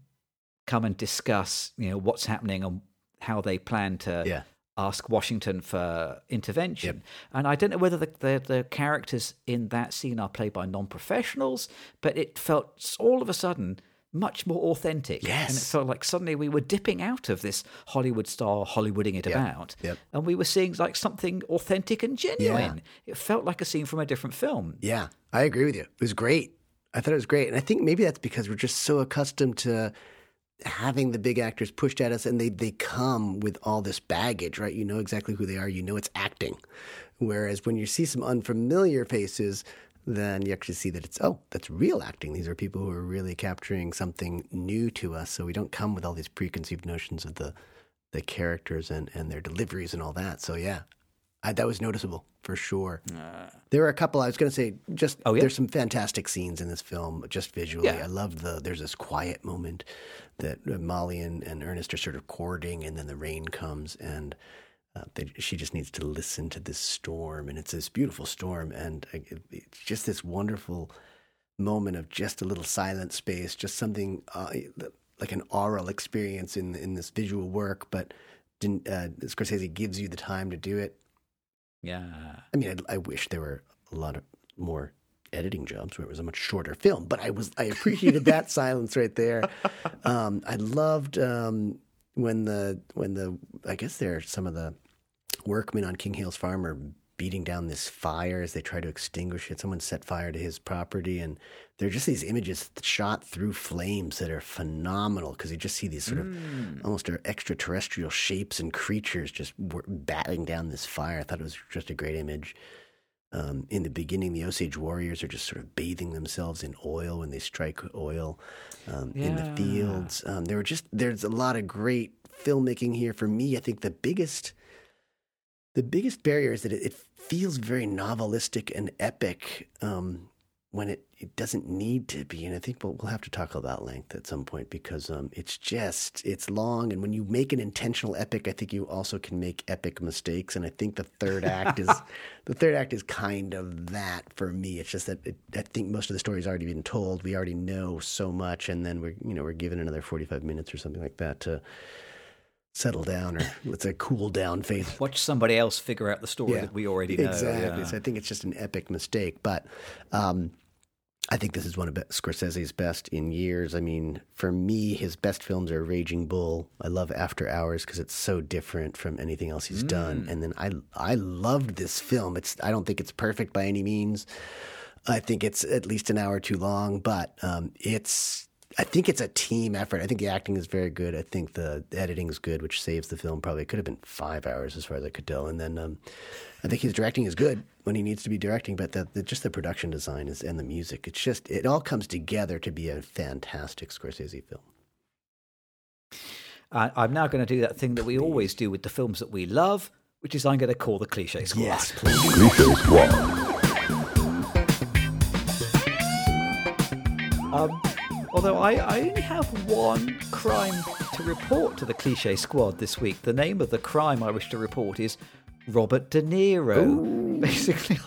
come and discuss, you know, what's happening and how they plan to Yeah. ask Washington for intervention. And I don't know whether the, the, the characters in that scene are played by non professionals, but it felt all of a sudden much more authentic. Yes. And it felt like suddenly we were dipping out of this Hollywood star Hollywooding it about. Yep. And we were seeing like something authentic and genuine. It felt like a scene from a different film. Yeah, I agree with you. It was great. I thought it was great. And I think maybe that's because we're just so accustomed to having the big actors pushed at us and they, they come with all this baggage, right? You know exactly who they are. You know it's acting. Whereas when you see some unfamiliar faces, then you actually see that it's, oh, that's real acting. These are people who are really capturing something new to us. So we don't come with all these preconceived notions of the, the characters and, and their deliveries and all that. So yeah, I, that was noticeable for sure. There were a couple. I was going to say, just Oh, yeah? there's some fantastic scenes in this film, just visually. Yeah. I love the. There's this quiet moment that uh, Molly and, and Ernest are sort of courting, and then the rain comes, and uh, they, she just needs to listen to this storm, and it's this beautiful storm, and uh, it, it's just this wonderful moment of just a little silent space, just something uh, like an aural experience in in this visual work, but. Didn't, uh, Scorsese gives you the time to do it. Yeah. I mean, I, I wish there were a lot of more editing jobs where it was a much shorter film, but I was I appreciated that silence right there. Um, I loved um, when the when the I guess there are some of the workmen on King Hale's farm are beating down this fire as they try to extinguish it. Someone set fire to his property, and there are just these images shot through flames that are phenomenal because you just see these sort of almost extraterrestrial shapes and creatures just batting down this fire. I thought it was just a great image. Um, in the beginning, the Osage warriors are just sort of bathing themselves in oil when they strike oil um, in the fields. Um, there were just there's a lot of great filmmaking here. For me, I think the biggest the biggest barrier is that it, it feels very novelistic and epic um, when it, it doesn't need to be. And I think we'll, we'll have to talk about length at some point because um, it's just it's long. And when you make an intentional epic, I think you also can make epic mistakes. And I think the third act is the third act is kind of that for me. It's just that it, I think most of the story's already been told. We already know so much, and then we're you know we're given another forty five minutes or something like that to settle down or let's say cool down phase Watch somebody else figure out the story Yeah, that we already know. Exactly. yeah. So I think it's just an epic mistake. But um, I think this is one of Scorsese's best in years. I mean, for me, his best films are Raging Bull. I love After Hours because it's so different from anything else he's done. And then I I loved this film. It's I don't think it's perfect by any means. I think it's at least an hour too long, but um, it's. I think it's a team effort. I think the acting is very good. I think the editing is good, which saves the film. Probably it could have been five hours as far as I could tell. And then um, I think his directing is good when he needs to be directing, but the, the, just the production design is and the music. It's just it all comes together to be a fantastic Scorsese film. I, I'm now going to do that thing that we always do with the films that we love, which is I'm going to call the cliche squad. please. Cliche Squad. Um, although I, I only have one crime to report to the cliche squad this week. The name of the crime I wish to report is Robert De Niro. Basically,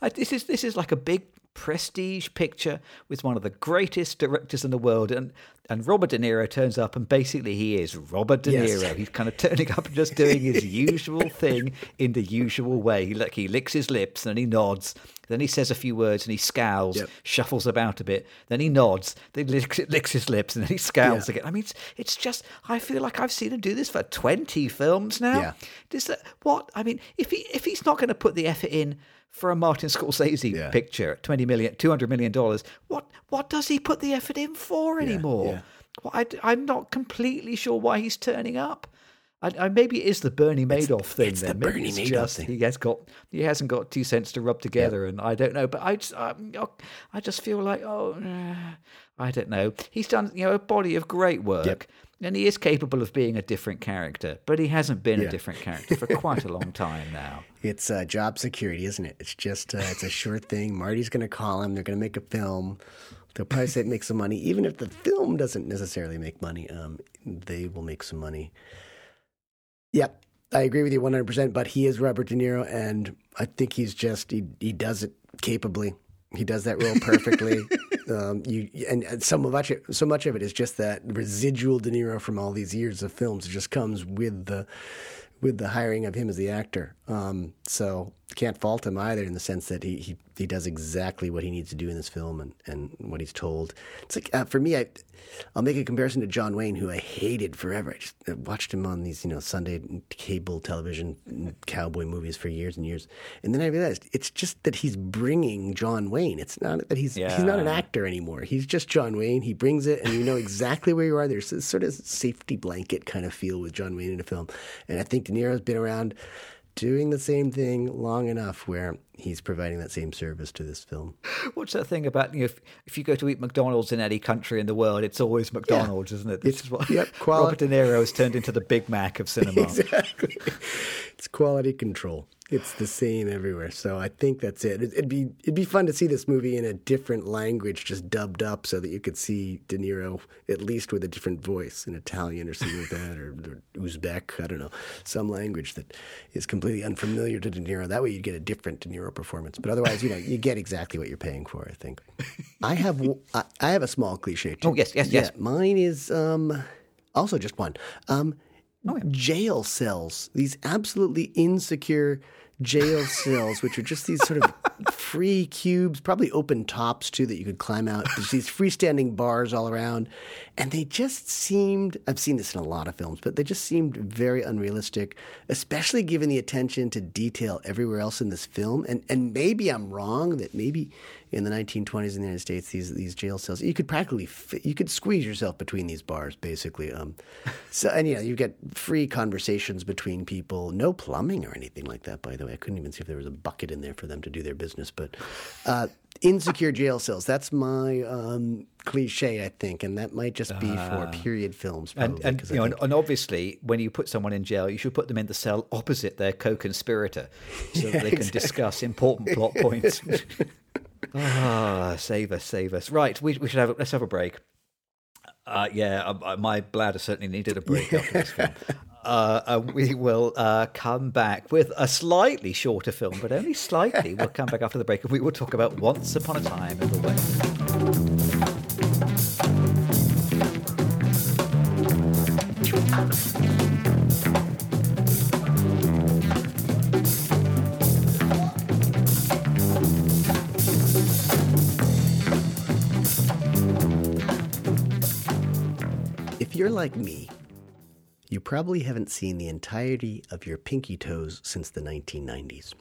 I, this is this is like a big prestige picture with one of the greatest directors in the world, and and Robert De Niro turns up, and basically he is Robert De Yes. Niro. He's kind of turning up and just doing his usual thing in the usual way. He, like, he licks his lips and then he nods. Then he says a few words and he scowls, Yep. shuffles about a bit. Then he nods. Then he licks, licks his lips and then he scowls Yeah. again. I mean, it's, it's just, I feel like I've seen him do this for 20 films now. Yeah. Does that, uh, what? I mean, if he if he's not going to put the effort in for a Martin Scorsese Yeah. picture at 20 million, 200 million dollars, what, what does he put the effort in for anymore? yeah. Well, I, am not completely sure why he's turning up. I, I, maybe it is the Bernie Madoff it's, thing. It's then the maybe Bernie it's Madoff just thing. he has got he hasn't got two cents to rub together, and I don't know. But I just I, I just feel like oh, I don't know. He's done you know a body of great work. Yep. And he is capable of being a different character, but he hasn't been Yeah. a different character for quite a long time now. It's uh, job security, isn't it? It's just uh, it's a sure thing. Marty's going to call him. They're going to make a film. They'll probably say it makes some money, even if the film doesn't necessarily make money. Um, they will make some money. Yep, I agree with you one hundred percent. But he is Robert De Niro, and I think he's just he he does it capably. He does that role perfectly. um, you and, so much so much of it is just that residual De Niro from all these years of films. It just comes with the with the hiring of him as the actor. Um, so can't fault him either in the sense that he, he, he does exactly what he needs to do in this film and, and what he's told. It's like uh, for me, I I'll make a comparison to John Wayne, who I hated forever. I just I watched him on these you know Sunday cable television cowboy movies for years and years, and then I realized it's just that he's bringing John Wayne. It's not that he's he's not an actor anymore. He's just John Wayne. He brings it, and you know exactly where you are. There's this sort of safety blanket kind of feel with John Wayne in a film, and I think De Niro's been around doing the same thing long enough where he's providing that same service to this film. What's that thing about you know, if, if you go to eat McDonald's in any country in the world, it's always McDonald's, isn't it? This It's- is what yep, quali- Robert De Niro has turned into the Big Mac of cinema. exactly. It's quality control. It's the same everywhere. So I think that's it. It'd be it'd be fun to see this movie in a different language, just dubbed up, so that you could see De Niro at least with a different voice, in Italian or something like that, or, or Uzbek. I don't know, some language that is completely unfamiliar to De Niro. That way, you'd get a different De Niro performance. But otherwise, you know, you get exactly what you're paying for. I think. I have I I have a small cliche too. Oh, yes, yes, Yeah, yes. Mine is um, also just one. Um, Oh, yeah. jail cells, these absolutely insecure jail cells, which are just these sort of free cubes, probably open tops too, that you could climb out. There's these freestanding bars all around. And they just seemed, I've seen this in a lot of films, but they just seemed very unrealistic, especially given the attention to detail everywhere else in this film. And, and maybe I'm wrong that maybe in the 1920s in the United States, these these jail cells, you could practically fit, you could squeeze yourself between these bars, basically. Um, so and you know you get free conversations between people, no plumbing or anything like that. By the way, I couldn't even see if there was a bucket in there for them to do their business. But uh, insecure jail cells, that's my um, cliche, I think, and that might just be for period films. Probably, And, and you know, think- and, obviously, when you put someone in jail, you should put them in the cell opposite their co-conspirator, so that they can discuss important plot points. ah, save us, save us. Right, we, we should have let's have a break. Uh, yeah, uh, uh, my bladder certainly needed a break after this film. Uh, we will uh, come back with a slightly shorter film, but only slightly. We'll come back after the break and we will talk about Once Upon a Time in the West. If you're like me, you probably haven't seen the entirety of your pinky toes since the 1990s.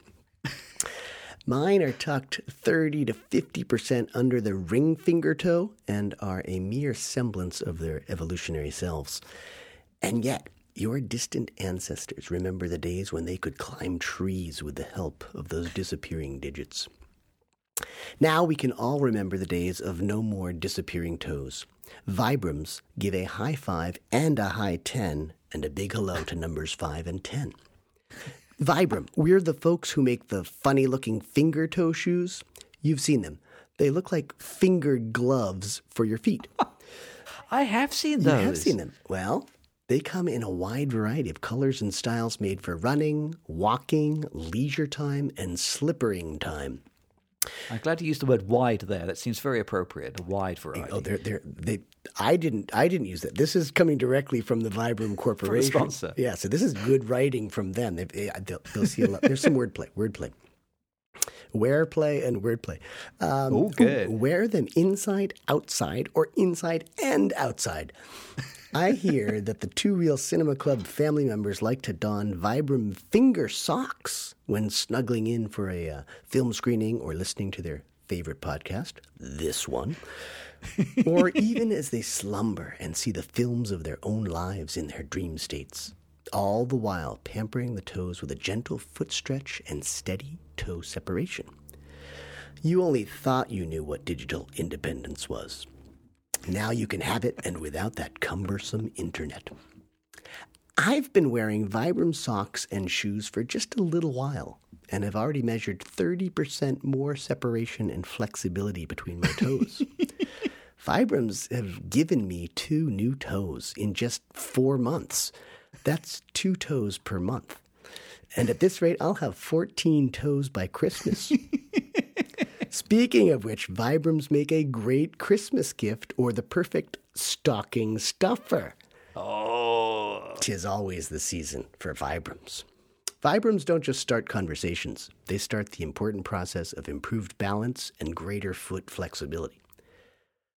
Mine are tucked 30 to 50% under the ring finger toe and are a mere semblance of their evolutionary selves. And yet, your distant ancestors remember the days when they could climb trees with the help of those disappearing digits. Now we can all remember the days of no more disappearing toes. Vibrams give a high five and a high 10 and a big hello to numbers 5 and 10. Vibram, we're the folks who make the funny looking finger toe shoes. You've seen them. They look like fingered gloves for your feet. I have seen them. You have seen them. Well, they come in a wide variety of colors and styles made for running, walking, leisure time, and slippering time. I'm glad you used the word wide there. That seems very appropriate. A wide variety. Oh, they're they're they. I didn't I didn't use that. This is coming directly from the Vibram Corporation. sponsor. Yeah, so this is good writing from them. They, they'll, they'll see a lot. There's some wordplay, wordplay, wear play, and wordplay. Um, Oh, good. Wear them inside, outside, or inside and outside. I hear that the Two Reel Cinema Club family members like to don Vibram finger socks when snuggling in for a uh, film screening or listening to their favorite podcast, this one, or even as they slumber and see the films of their own lives in their dream states. all the while pampering the toes with a gentle foot stretch and steady toe separation. You only thought you knew what digital independence was. Now you can have it and without that cumbersome internet. I've been wearing Vibram socks and shoes for just a little while and have already measured 30% more separation and flexibility between my toes. Vibrams have given me two new toes in just four months. That's two toes per month. And at this rate, I'll have 14 toes by Christmas. Speaking of which, Vibrams make a great Christmas gift or the perfect stocking stuffer. Oh. Tis always the season for Vibrams. Vibrams don't just start conversations, they start the important process of improved balance and greater foot flexibility.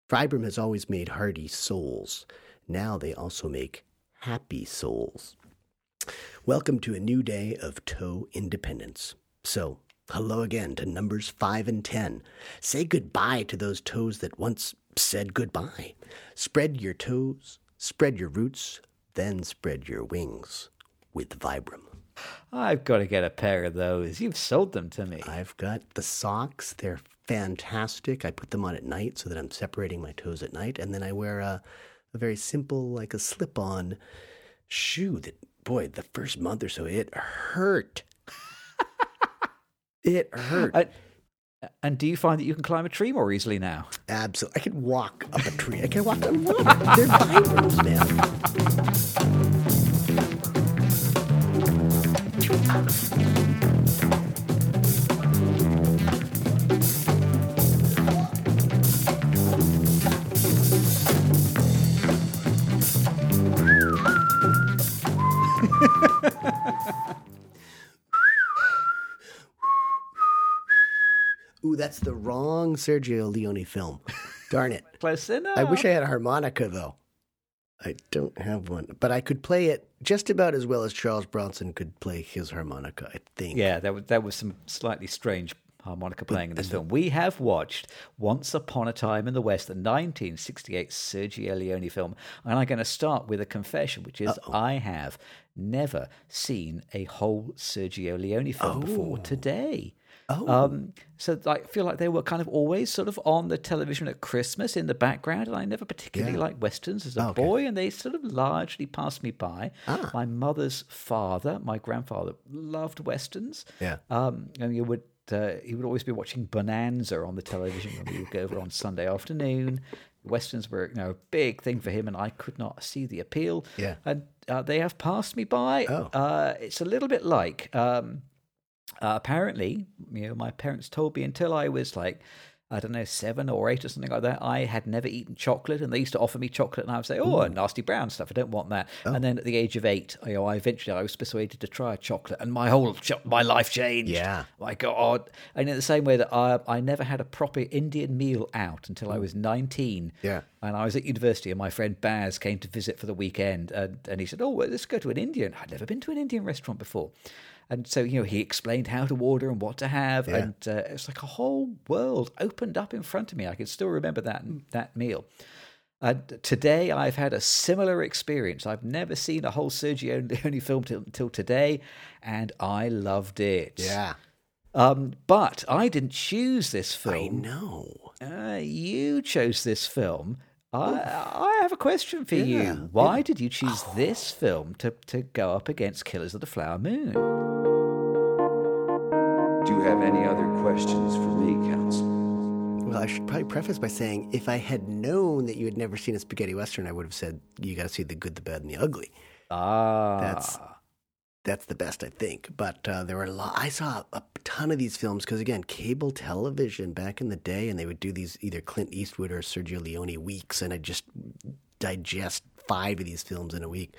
Vibram has always made hardy soles. Now they also make happy souls. Welcome to a new day of toe independence. So, hello again to numbers 5 and 10. Say goodbye to those toes that once said goodbye. Spread your toes, spread your roots, then spread your wings with Vibram. I've got to get a pair of those. You've sold them to me. I've got the socks. They're fantastic. I put them on at night so that I'm separating my toes at night. And then I wear a, a very simple, like a slip on shoe that, boy, the first month or so, it hurt. It hurt. Uh, and do you find that you can climb a tree more easily now? Absolutely. I can walk up a tree. I can walk on wood. They're Vibrams, man. That's the wrong Sergio Leone film. Darn it. Close enough. I wish I had a harmonica though. I don't have one, but I could play it just about as well as Charles Bronson could play his harmonica. I think. Yeah, there was, there was some slightly strange harmonica playing in this film. We have watched Once Upon a Time in the West, the 1968 Sergio Leone film, and I'm going to start with a confession, which is Uh-oh. I have never seen a whole Sergio Leone film before oh. today. Oh. Um, so I feel like they were kind of always sort of on the television at Christmas in the background, and I never particularly Yeah. liked westerns as a Oh, okay. boy, and they sort of largely passed me by. Ah. My mother's father, my grandfather, loved westerns. Yeah. Um, and you would uh, he would always be watching Bonanza on the television when we would go over on Sunday afternoon. Westerns were you know a big thing for him, and I could not see the appeal. Yeah. and uh, they have passed me by. Oh. Uh, it's a little bit like um, uh, apparently, you know, my parents told me until I was like. I don't know, seven or eight or something like that. I had never eaten chocolate, and they used to offer me chocolate, and I would say, "Oh, nasty brown stuff. I don't want that." And then at the age of eight, you know, I eventually I was persuaded to try a chocolate, and my whole cho- my life changed. Yeah. my God! And in the same way that I I never had a proper Indian meal out until I was nineteen. Yeah. And I was at university, and my friend Baz came to visit for the weekend, and, and he said, "Oh, well, let's go to an Indian." I'd never been to an Indian restaurant before, and so you know he explained how to order and what to have, Yeah. and uh, it's like a whole world opened up in front of me. I can still remember that that meal. And today, I've had a similar experience. I've never seen a whole Sergio Leone film till, till today, and I loved it. Yeah. Um, but I didn't choose this film. I know. Uh, you chose this film. I, I have a question for Yeah, you. Why did you choose this film to, to go up against Killers of the Flower Moon? Do you have any other questions for me, Counsel? Well, I should probably preface by saying if I had known that you had never seen a spaghetti western, I would have said you got to see the good, the bad, and the ugly. Ah, That's that's the best, I think. But uh, there were a lot. I saw a ton of these films because again, cable television back in the day, and they would do these either Clint Eastwood or Sergio Leone weeks, and I just digest five of these films in a week.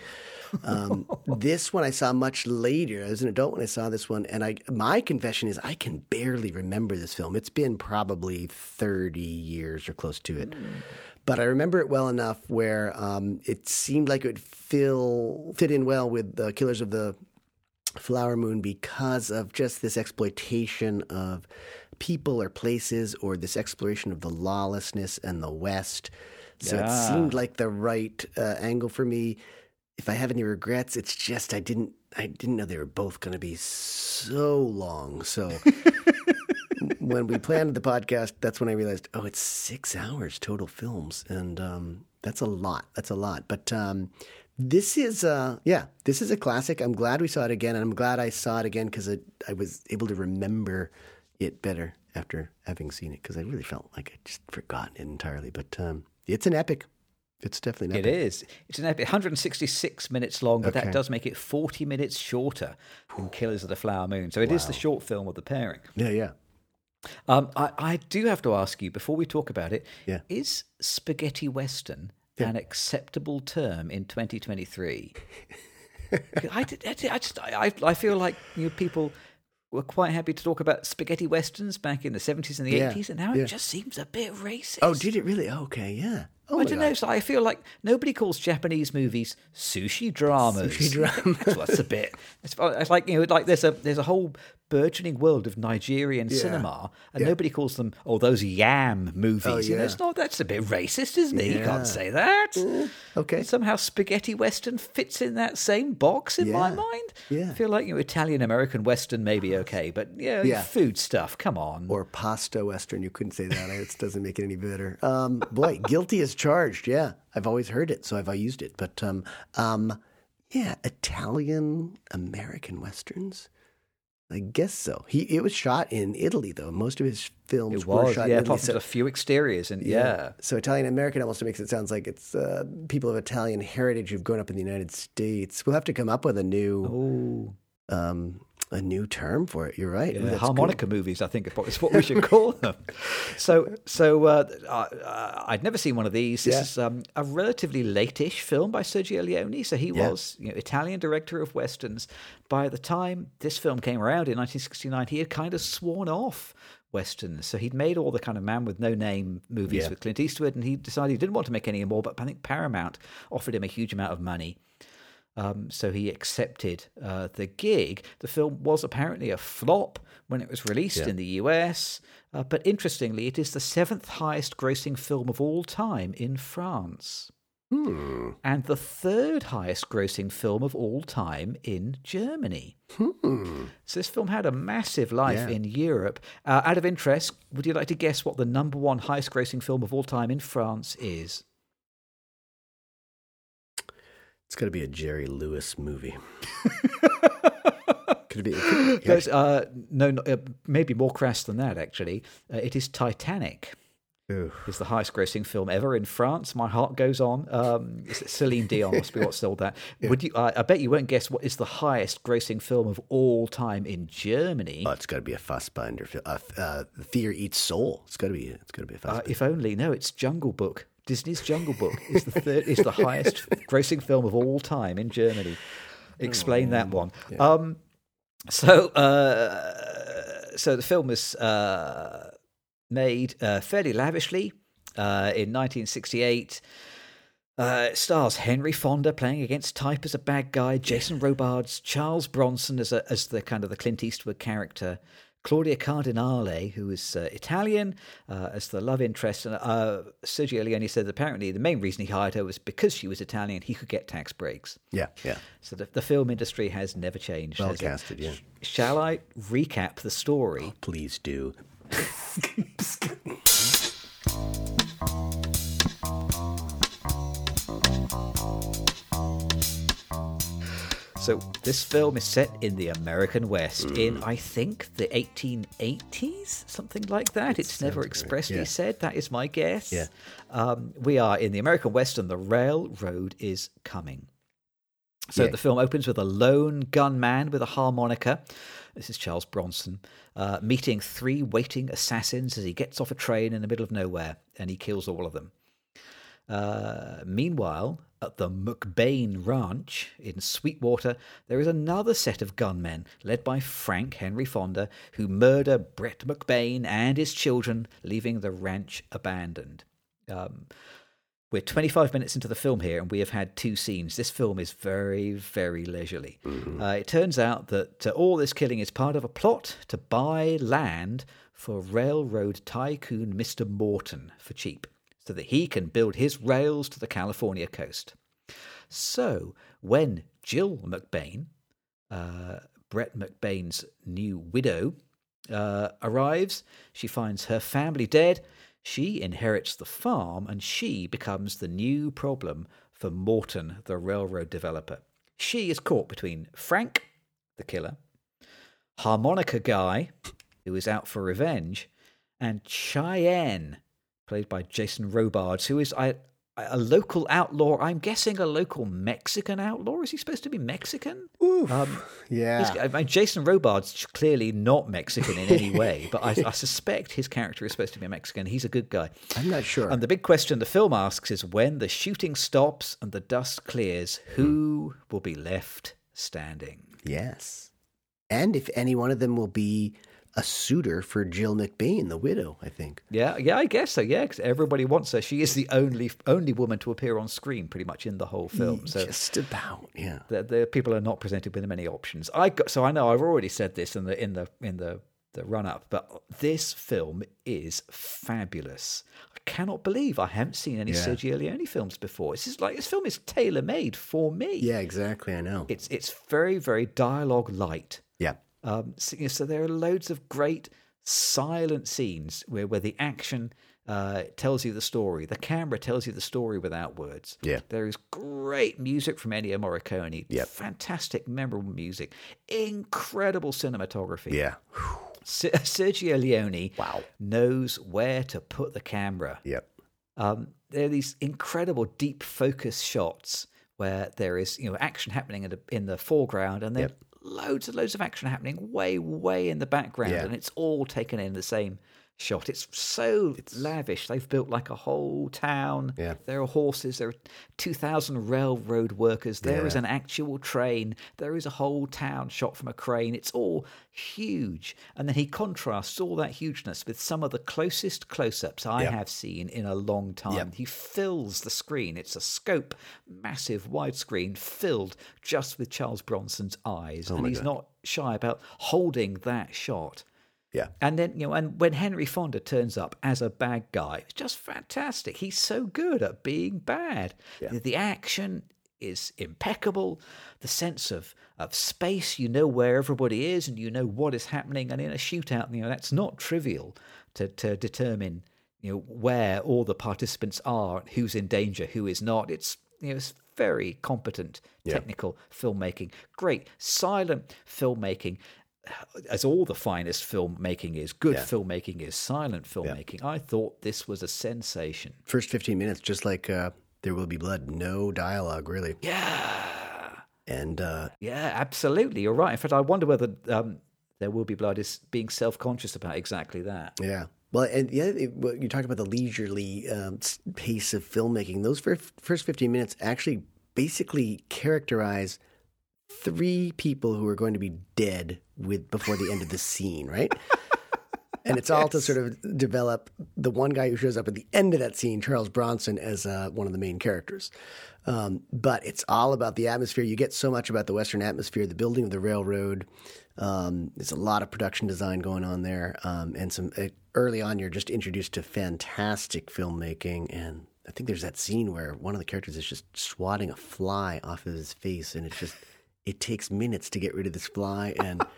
Um, this one I saw much later. I was an adult when I saw this one, and I my confession is I can barely remember this film. It's been probably thirty years or close to it. But I remember it well enough where um, it seemed like it would fill, fit in well with the Killers of the Flower Moon because of just this exploitation of people or places or this exploration of the lawlessness and the West. So it seemed like the right uh, angle for me. if I have any regrets, it's just I didn't I didn't know they were both going to be so long. So when we planned the podcast, that's when I realized, oh, it's six hours total films, and um, that's a lot. That's a lot. But um, this is, uh, yeah, this is a classic. I'm glad we saw it again, and I'm glad I saw it again because I was able to remember it better after having seen it because I really felt like I'd just forgotten it entirely. But um, it's an epic. It's definitely an epic. is. It's an epic, 166 minutes long, but Okay. that does make it 40 minutes shorter than Killers of the Flower Moon. So it is the short film of the pairing. Yeah, yeah. Um, I, I do have to ask you before we talk about it: Yeah. is spaghetti western an acceptable term in 2023? I, I, I just I, I feel like you know, people were quite happy to talk about spaghetti westerns back in the 70s and the Yeah, 80s, and now yeah. it just seems a bit racist. Oh, did it really? Oh, okay, yeah. Oh, I don't God. know. So I feel like nobody calls Japanese movies sushi dramas. Sushi dramas. that's a bit. It's, it's like you know, like there's a there's a whole burgeoning world of Nigerian Yeah. cinema, and Yeah. nobody calls them oh those yam movies. Oh, You know, it's not. That's a bit racist, isn't it? You can't say that. Okay. And somehow spaghetti western fits in that same box in my mind. Yeah. I feel like you know, Italian American western may be okay, but yeah, Yeah. food stuff. Come on. or pasta western. You couldn't say that. It doesn't make it any better. Um, boy, guilty as charged. Yeah, I've always heard it, so I've used it. But um, um, yeah, Italian American westerns. I guess so. He it was shot in Italy though. Most of his films it were shot yeah, in Italy. apart a few exteriors, and yeah. So Italian American almost makes it sounds like it's uh, people of Italian heritage who've grown up in the United States. We'll have to come up with a new Oh. um, a new term for it. You're right. Yeah, harmonica movies, I think, is what we should call them. So, so uh, uh, I'd never seen one of these. This Yeah. is um, a relatively late-ish film by Sergio Leone. So he Yeah. was you know, Italian director of westerns. By the time this film came around in 1969, he had kind of sworn off westerns. So he'd made all the kind of man with no name movies Yeah. with Clint Eastwood, and he decided he didn't want to make any more. But I think Paramount offered him a huge amount of money. Um, so he accepted uh, the gig. The film was apparently a flop when it was released in the US, uh, but interestingly, it is the seventh highest grossing film of all time in France. Hmm. And the third highest grossing film of all time in Germany. So this film had a massive life Hmm. Yeah. in Europe. Uh, out of interest, would you like to guess what the number one highest grossing film of all time in France is? It's got to be a Jerry Lewis movie. Could it be? could- yeah. There's, uh, no, no, uh, maybe more crass than that, actually. Uh, it is Titanic. Ooh. Is the highest grossing film ever in France. My heart goes on. Um, it's Celine Dion must be what sold that. Would you? I I bet you won't guess what is the highest grossing film of all time in Germany. Oh, it's got to be a Fassbinder film. Uh, uh, Fear Eats Soul. It's got to be. It's got to be a Uh, Fassbinder. if only. No, it's Jungle Book. Disney's Jungle Book is the third, is the highest grossing film of all time in Germany. Explain that one. Um, so, uh, so the film was uh, made uh, fairly lavishly uh, in 1968. Uh, it stars Henry Fonda playing against type as a bad guy, Jason Robards, Charles Bronson as a, as the kind of the Clint Eastwood character, Claudia Cardinale, who is uh, Italian, uh, as the love interest. And uh, Sergio Leone said that apparently the main reason he hired her was because she was Italian, he could get tax breaks. yeah, yeah. So the, the film industry has never changed. Well it? casted, yeah. Shall I recap the story? Please do. So this film is set in the American West in I think the 1880s, something like that. It's never expressly yeah. said. That is my guess. Yeah. Um, we are in the American West, and the railroad is coming. So Yeah. the film opens with a lone gunman with a harmonica. This is Charles Bronson uh, meeting three waiting assassins as he gets off a train in the middle of nowhere, and he kills all of them. Uh, meanwhile, at the McBain Ranch in Sweetwater, there is another set of gunmen led by Frank Henry Fonda who murder Brett McBain and his children, leaving the ranch abandoned. Um, we're 25 minutes into the film here, and we have had two scenes. This film is very, very leisurely. Uh, it turns out that uh, all this killing is part of a plot to buy land for railroad tycoon Mr. Morton for cheap, so that he can build his rails to the California coast. So, when Jill McBain, uh, Brett McBain's new widow, uh, arrives, she finds her family dead. She inherits the farm and she becomes the new problem for Morton, the railroad developer. She is caught between Frank, the killer, harmonica guy, who is out for revenge, and Cheyenne, played by Jason Robards, who is I, a local outlaw. I'm guessing a local Mexican outlaw. Is he supposed to be Mexican? Um, Yeah. I mean, Jason Robards clearly not Mexican in any way, but I, I suspect his character is supposed to be a Mexican. He's a good guy. I'm not sure. And the big question the film asks is when the shooting stops and the dust clears, who will be left standing? yes. And if any one of them will be a suitor for Jill McBain, the widow, I think. Yeah, yeah, I guess so. Yeah, because everybody wants her. She is the only only woman to appear on screen, pretty much in the whole film. So Just about, yeah. the, the people are not presented with many options. I got so I know I've already said this in the in the in the the run up, but this film is fabulous. I cannot believe I haven't seen any Yeah. Sergio Leone films before. This is like this film is tailor made for me. Yeah, exactly. I know. It's it's very very dialogue light. yeah. Um, so, you know, so there are loads of great silent scenes where, where the action uh, tells you the story. The camera tells you the story without words. Yeah. There is great music from Ennio Morricone. Yep. Fantastic, memorable music. Incredible cinematography. Yeah. Se- Sergio Leone Wow. knows where to put the camera. Yep. Um, there are these incredible deep focus shots where there is you know action happening in the, in the foreground and then Yep. Loads and loads of action happening way way in the background Yeah. and it's all taken in the same shot. It's so lavish. They've built like a whole town. Yeah. there are horses. There are 2000 railroad workers. There is Yeah. an actual train. There is a whole town shot from a crane. It's all huge. And then he contrasts all that hugeness with some of the closest close-ups i Yep. have seen in a long time. He fills the screen. It's a scope massive widescreen filled just with charles bronson's eyes. Oh and Oh my he's God. not shy about holding that shot Yeah. and then, you know, and when Henry Fonda turns up as a bad guy, it's just fantastic. He's so good at being bad. Yeah. The, the action is impeccable. The sense of, of space, you know where everybody is and you know what is happening. And in a shootout, you know, that's not trivial to, to determine, you know, where all the participants are, who's in danger, who is not. It's, you know, it's very competent Yeah. technical filmmaking. Great silent filmmaking as all the finest filmmaking is, good Yeah. filmmaking is, silent filmmaking. I thought this was a sensation. First 15 minutes, just like uh, There Will Be Blood, no dialogue, really. Yeah, And uh, yeah, absolutely. You're right. In fact, I wonder whether um, There Will Be Blood is being self conscious about exactly that. Yeah. Well, and yeah, you talked about the leisurely um, pace of filmmaking. Those first, first 15 minutes actually basically characterize three people who are going to be dead with before the end of the scene, right? and it's all to sort of develop the one guy who shows up at the end of that scene, Charles Bronson, as uh, one of the main characters. Um, but it's all about the atmosphere. You get so much about the Western atmosphere, the building of the railroad. Um, there's a lot of production design going on there, um, and some uh, early on you're just introduced to fantastic filmmaking. And I think there's that scene where one of the characters is just swatting a fly off of his face, and it's just it takes minutes to get rid of this fly and.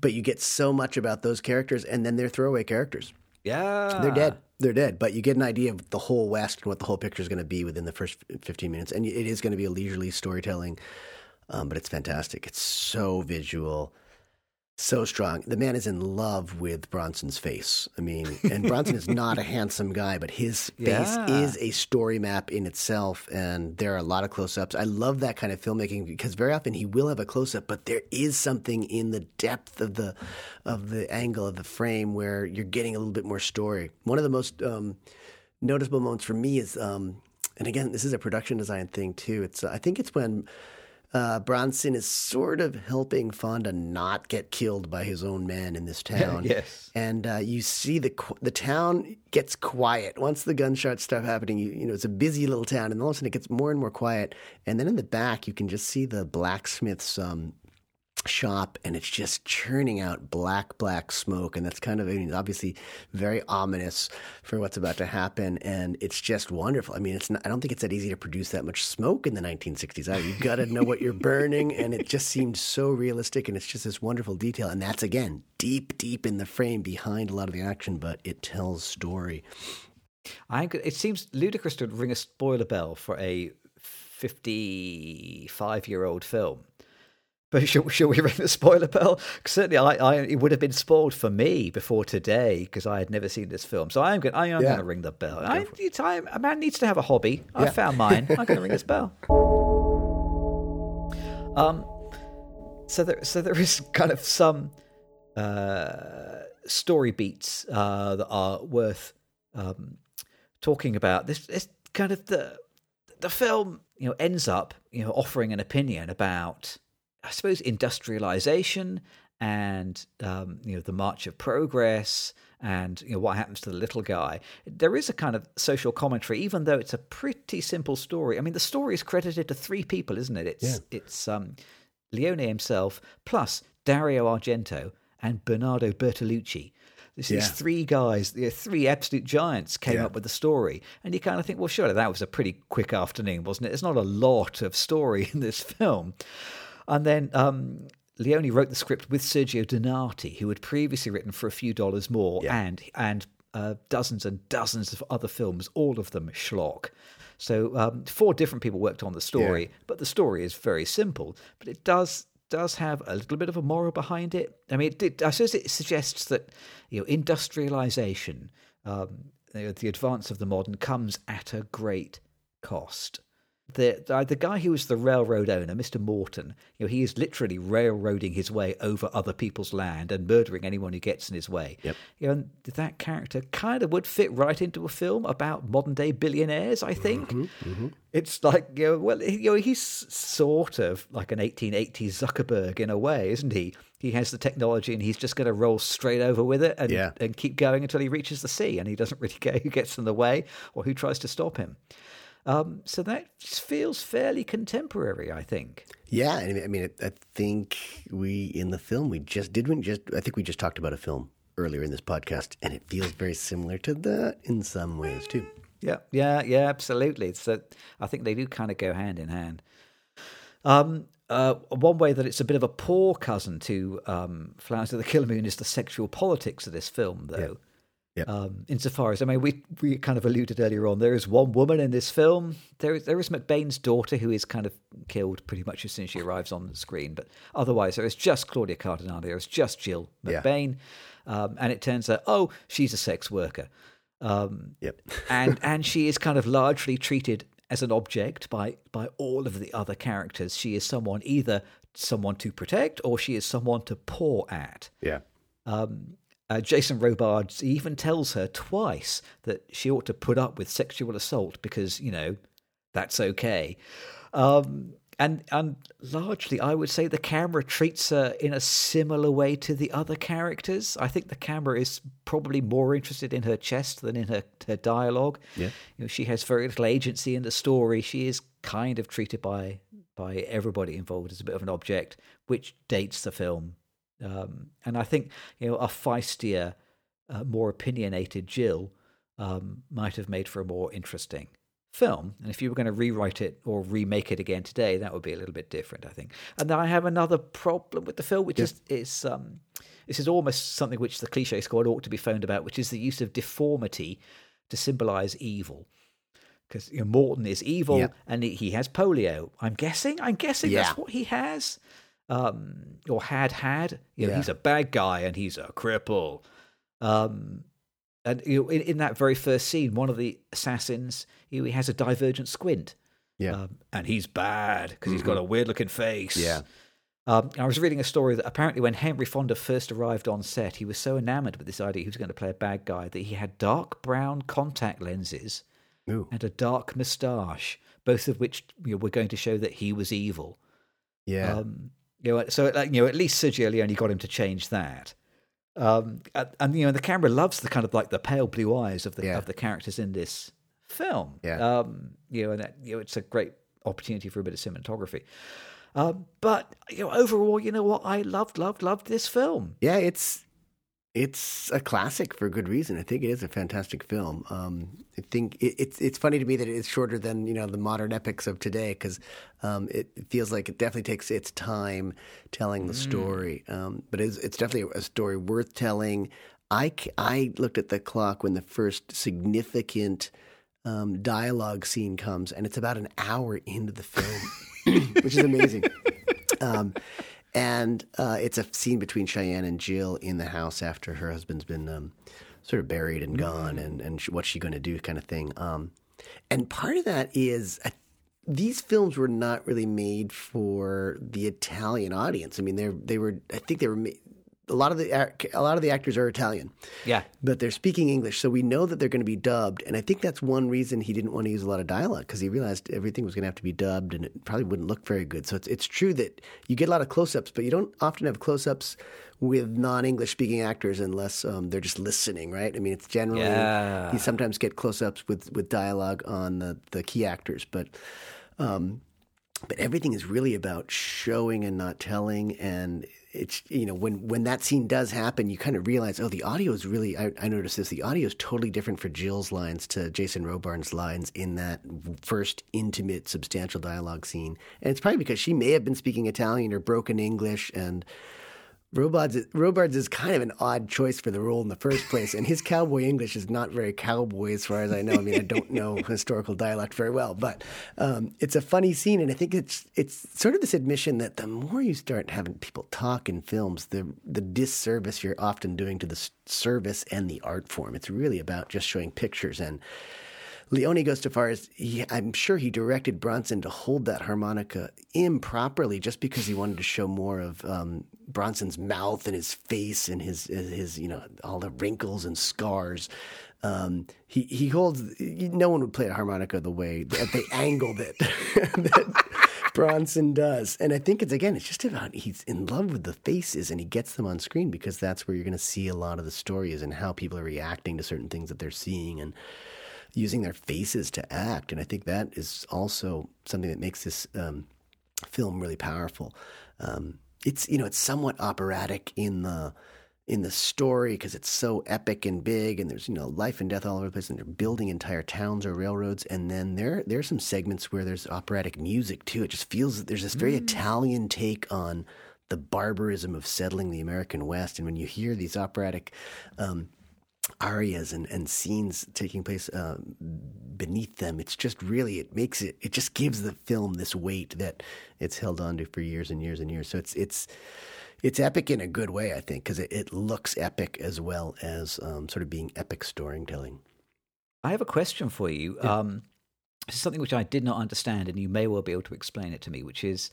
But you get so much about those characters, and then they're throwaway characters. Yeah, They're dead. They're dead. But you get an idea of the whole West and what the whole picture is going to be within the first 15 minutes. And it is going to be a leisurely storytelling, um, but it's fantastic. It's so visual, so strong. The man is in love with Bronson's face. I mean, and Bronson is not a handsome guy, but his face Yeah. is a story map in itself. And there are a lot of close ups. I love that kind of filmmaking because very often he will have a close up, but there is something in the depth of the of the angle of the frame where you're getting a little bit more story. One of the most um, noticeable moments for me is, um, and again, this is a production design thing too. It's uh, I think it's when uh, Bronson is sort of helping Fonda not get killed by his own men in this town. yes. And uh, you see the qu- the town gets quiet once the gunshots start happening. You, you know, it's a busy little town, and all of a sudden it gets more and more quiet. And then in the back, you can just see the blacksmith's um, shop and it's just churning out black black smoke. And that's kind of I mean, obviously very ominous for what's about to happen. And it's just wonderful. I mean it's not, i don't think it's that easy to produce that much smoke in the 1960s either. you've got to know what you're burning. And it just seemed so realistic. And it's just this wonderful detail. And that's again deep deep in the frame behind a lot of the action but it tells story. I it seems ludicrous to ring a spoiler bell for a 55 year old film. But shall, shall we ring the spoiler bell? certainly, I, I it would have been spoiled for me before today because I had never seen this film. So I am going. I am Yeah. going to ring the bell. I, I, a man needs to have a hobby. I found mine. I'm going to ring this bell. Um, so there, so there is kind of some uh, story beats uh, that are worth um, talking about. This is kind of the the film, you know, ends up you know offering an opinion about, I suppose, industrialization and um, you know the march of progress and you know what happens to the little guy. There is a kind of social commentary, even though it's a pretty simple story. I mean, the story is credited to three people, isn't it? It's it's um, Leone himself plus Dario Argento and Bernardo Bertolucci. This Yeah. These three guys, the three absolute giants, came Yeah. up with the story, and you kind of think, well, surely that was a pretty quick afternoon, wasn't it? There's not a lot of story in this film, and then um, Leone wrote the script with Sergio Donati, who had previously written for a few dollars more, Yeah. and and uh, dozens and dozens of other films, all of them schlock. So um, four different people worked on the story, but the story is very simple. But it does does have a little bit of a moral behind it. I mean, it did, I suppose it suggests that you know industrialization, um, you know, the advance of the modern, comes at a great cost. The, the the guy who was the railroad owner, Mr. Morton, you know, he is literally railroading his way over other people's land and murdering anyone who gets in his way. Yep. You know, and that character kind of would fit right into a film about modern day billionaires. I think mm-hmm, mm-hmm. it's like you know, well, you know, he's sort of like an 1880s Zuckerberg in a way, isn't he? He has the technology and he's just going to roll straight over with it and, Yeah. and keep going until he reaches the sea, and he doesn't really care who gets in the way or who tries to stop him. Um, so that feels fairly contemporary, I think. Yeah, I mean, I think we in the film we just did we just I think we just talked about a film earlier in this podcast, and it feels very similar to that in some ways too. Yeah, yeah, yeah, absolutely. So I think they do kind of go hand in hand. Um, uh, one way that it's a bit of a poor cousin to um, Flowers of the Killer Moon is the sexual politics of this film, though. Yep. Um, insofar as I mean, we we kind of alluded earlier on, there is one woman in this film. There is there is McBain's daughter who is kind of killed pretty much as soon as she arrives on the screen, but otherwise there is just Claudia Cardinale, there is just Jill Yeah. McBain, um, and it turns out oh she's a sex worker. Um, Yep. and and she is kind of largely treated as an object by by all of the other characters. She is someone either someone to protect or she is someone to paw at. Yeah. Um, uh, Jason Robards even tells her twice that she ought to put up with sexual assault because you know that's okay. Um, and and largely, I would say the camera treats her in a similar way to the other characters. I think the camera is probably more interested in her chest than in her her dialogue. Yeah. You know, she has very little agency in the story. She is kind of treated by by everybody involved as a bit of an object, which dates the film. Um, and I think you know a feistier, uh, more opinionated Jill um, might have made for a more interesting film. And if you were going to rewrite it or remake it again today, that would be a little bit different, I think. And then I have another problem with the film, which is is um, this is almost something which the cliche squad ought to be phoned about, which is the use of deformity to symbolize evil. Because you know, Morton is evil Yeah. and he, he has polio. I'm guessing. I'm guessing Yeah. that's what he has, um, or had had. You know, Yeah. he's a bad guy and he's a cripple. Um, and you know, in, in that very first scene, one of the assassins, you know, he has a divergent squint. Yeah. Um, and he's bad because he's got a weird looking face. Yeah. Um, I was reading a story that apparently when Henry Fonda first arrived on set, he was so enamored with this idea he was going to play a bad guy that he had dark brown contact lenses Ooh. and a dark moustache, both of which you know, were going to show that he was evil. Yeah. Um, you know, so like, you know, at least Sergio Leone got him to change that. Um, and, and you know, the camera loves the kind of like the pale blue eyes of the Yeah. of the characters in this film. Yeah. Um, you know, and that, you know, it's a great opportunity for a bit of cinematography. Um, but you know, overall, you know what? I loved, loved, loved this film. Yeah, it's it's a classic for good reason. I think it is a fantastic film. Um, I think it, it's it's funny to me that it's shorter than you know the modern epics of today because um, it feels like it definitely takes its time telling the story. Um, but it's, it's definitely a story worth telling. I I looked at the clock when the first significant um, dialogue scene comes, and it's about an hour into the film, which is amazing. And uh, it's a scene between Cheyenne and Jill in the house after her husband's been um, sort of buried and gone, and and what's she going to do, kind of thing. Um, and part of that is. I, these films were not really made for the Italian audience. I mean, they they were. I think they were. A lot of the a lot of the actors are Italian Yeah. but they're speaking English, so we know that they're going to be dubbed. And I think that's one reason he didn't want to use a lot of dialogue because he realized everything was going to have to be dubbed, and it probably wouldn't look very good. So it's it's true that you get a lot of close-ups, but you don't often have close-ups with non-English speaking actors unless um, they're just listening, right? I mean, it's generally Yeah. you sometimes get close-ups with with dialogue on the the key actors, but. Um, but everything is really about showing and not telling and it's you know when when that scene does happen you kind of realize oh the audio is really I, I noticed this the audio is totally different for Jill's lines to Jason Robards' lines in that first intimate substantial dialogue scene. And it's probably because she may have been speaking Italian or broken English and Robards, Robards is kind of an odd choice for the role in the first place, and his cowboy English is not very cowboy as far as I know. I mean, I don't know historical dialect very well, but um, it's a funny scene, and I think it's it's sort of this admission that the more you start having people talk in films, the the disservice you're often doing to the service and the art form. It's really about just showing pictures and. Leone goes so far as he, I'm sure he directed Bronson to hold that harmonica improperly just because he wanted to show more of um, Bronson's mouth and his face and his, his, you know, all the wrinkles and scars. Um, he he holds. No one would play a harmonica the way at the angle that that Bronson does, and I think it's again, it's just about he's in love with the faces and he gets them on screen because that's where you're going to see a lot of the stories and how people are reacting to certain things that they're seeing and using their faces to act. And I think that is also something that makes this um, film really powerful. Um, it's you know it's somewhat operatic in the in the story because it's so epic and big, and there's you know life and death all over the place, and they're building entire towns or railroads. And then there there are some segments where there's operatic music too. It just feels that there's this very Italian take on the barbarism of settling the American West. And when you hear these operatic um, arias and, and scenes taking place uh, beneath them. It's just really it makes it it just gives the film this weight that it's held on to for years and years and years. So it's it's it's epic in a good way, I think, because it, it looks epic as well as um, sort of being epic storytelling. I have a question for you. Um, this is something which I did not understand, and you may well be able to explain it to me, which is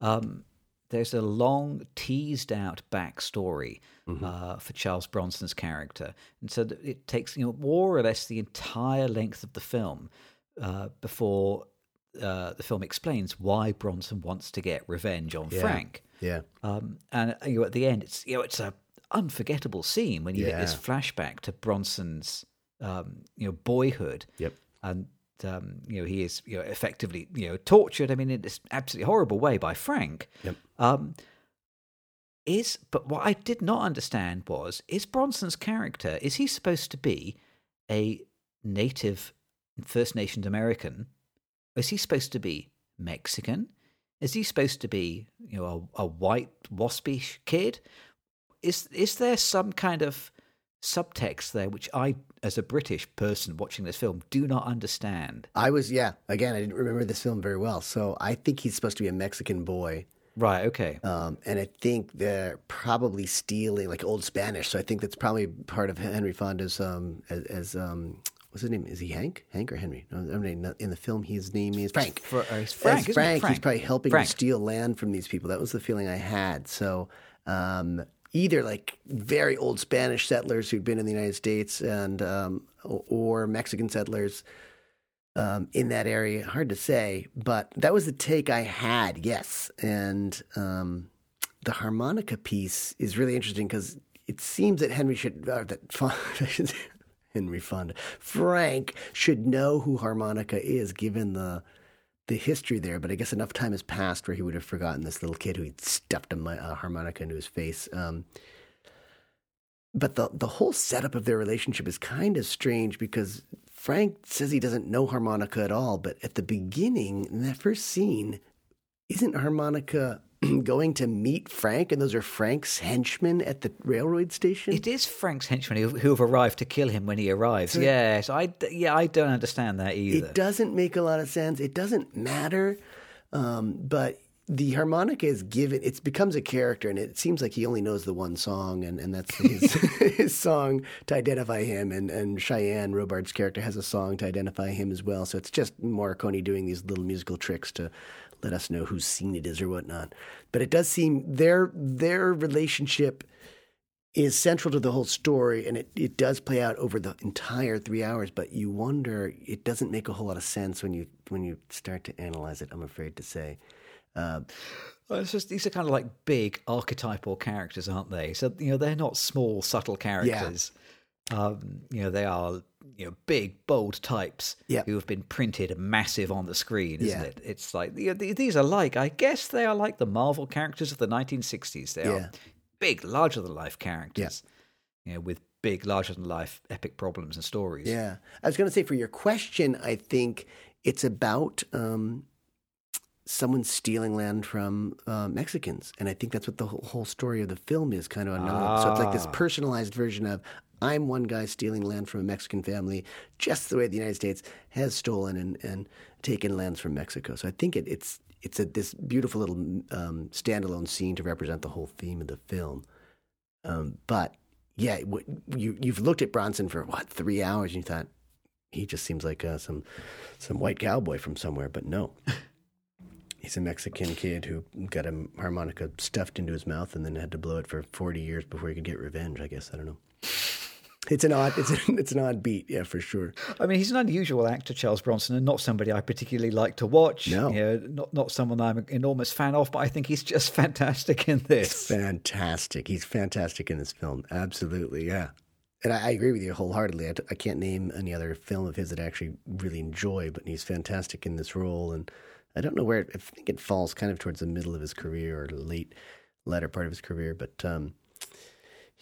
um, there's a long, teased out backstory uh, for Charles Bronson's character. And so it takes, you know, more or less the entire length of the film uh, before uh, the film explains why Bronson wants to get revenge on Frank. Yeah, Um, and uh, you know, at the end, it's you know, it's a unforgettable scene when you get this flashback to Bronson's um, you know boyhood. Yep. And um, you know he is you know effectively you know tortured. I mean, in this absolutely horrible way by Frank. Yep. Um, is but what I did not understand was is Bronson's character is he supposed to be a native First Nations American? Is he supposed to be Mexican? Is he supposed to be you know a, a white waspish kid? Is is there some kind of subtext there which I, as a British person watching this film, do not understand? I was yeah. Again, I didn't remember this film very well, so I think he's supposed to be a Mexican boy. Right. Okay. Um, and I think they're probably stealing like old Spanish. So I think that's probably part of Henry Fonda's um, as, as um, what's his name? Is he Hank? Hank or Henry? No, I mean, in the film, his name is Frank. Fr- uh, Frank, it? Frank, Frank. He's probably helping Frank. to steal land from these people. That was the feeling I had. So um, either like very old Spanish settlers who'd been in the United States, and um, or Mexican settlers um, in that area. Hard to say, but that was the take I had. Yes, and um, the harmonica piece is really interesting because it seems that Henry should uh, that Henry Fonda Frank should know who harmonica is, given the the history there, but I guess enough time has passed where he would have forgotten this little kid who he'd stuffed a, a harmonica into his face. Um, but the the whole setup of their relationship is kind of strange because Frank says he doesn't know harmonica at all, but at the beginning, in that first scene, isn't harmonica going to meet Frank, and those are Frank's henchmen at the railroad station? It is Frank's henchmen who, who have arrived to kill him when he arrives. yes, I yeah, I don't understand that either. It doesn't make a lot of sense. It doesn't matter. Um, but the harmonica is given, it becomes a character, and it seems like he only knows the one song, and, and that's his, his song to identify him. And, and Cheyenne, Robards' character, has a song to identify him as well. So it's just Morricone doing these little musical tricks to let us know whose scene it is or whatnot. But it does seem their their relationship is central to the whole story, and it, it does play out over the entire three hours. But you wonder, it doesn't make a whole lot of sense when you when you start to analyze it. I'm afraid to say. Uh, Well, it's just these are kind of like big archetypal characters, aren't they? So you know they're not small, subtle characters. Um, you know they are you know big, bold types Yeah. who have been printed massive on the screen, isn't Yeah. it? It's like you know, these are like I guess they are like the Marvel characters of the 1960s. They Yeah. are big, larger than life characters. You know, with big, larger than life epic problems and stories. Yeah. I was going to say for your question, I think it's about um, someone stealing land from uh, Mexicans. And I think that's what the whole, whole story of the film is kind of unknown. So it's like this Ah. personalized version of I'm one guy stealing land from a Mexican family, just the way the United States has stolen and, and taken lands from Mexico. So I think it, it's it's a, this beautiful little um, standalone scene to represent the whole theme of the film. Um, but yeah, you you've looked at Bronson for what three hours, and you thought he just seems like uh, some some white cowboy from somewhere, but no. He's a Mexican kid who got a harmonica stuffed into his mouth and then had to blow it for forty years before he could get revenge. I guess I don't know. It's an odd, it's an, it's an odd beat, yeah, for sure. I mean, he's an unusual actor, Charles Bronson, and not somebody I particularly like to watch. No. You know, not not someone I'm an enormous fan of, but I think he's just fantastic in this. Fantastic. He's fantastic in this film. Absolutely, yeah. And I, I agree with you wholeheartedly. I, I can't name any other film of his that I actually really enjoy, but he's fantastic in this role. And I don't know where, it, I think it falls kind of towards the middle of his career or late, latter part of his career, but um,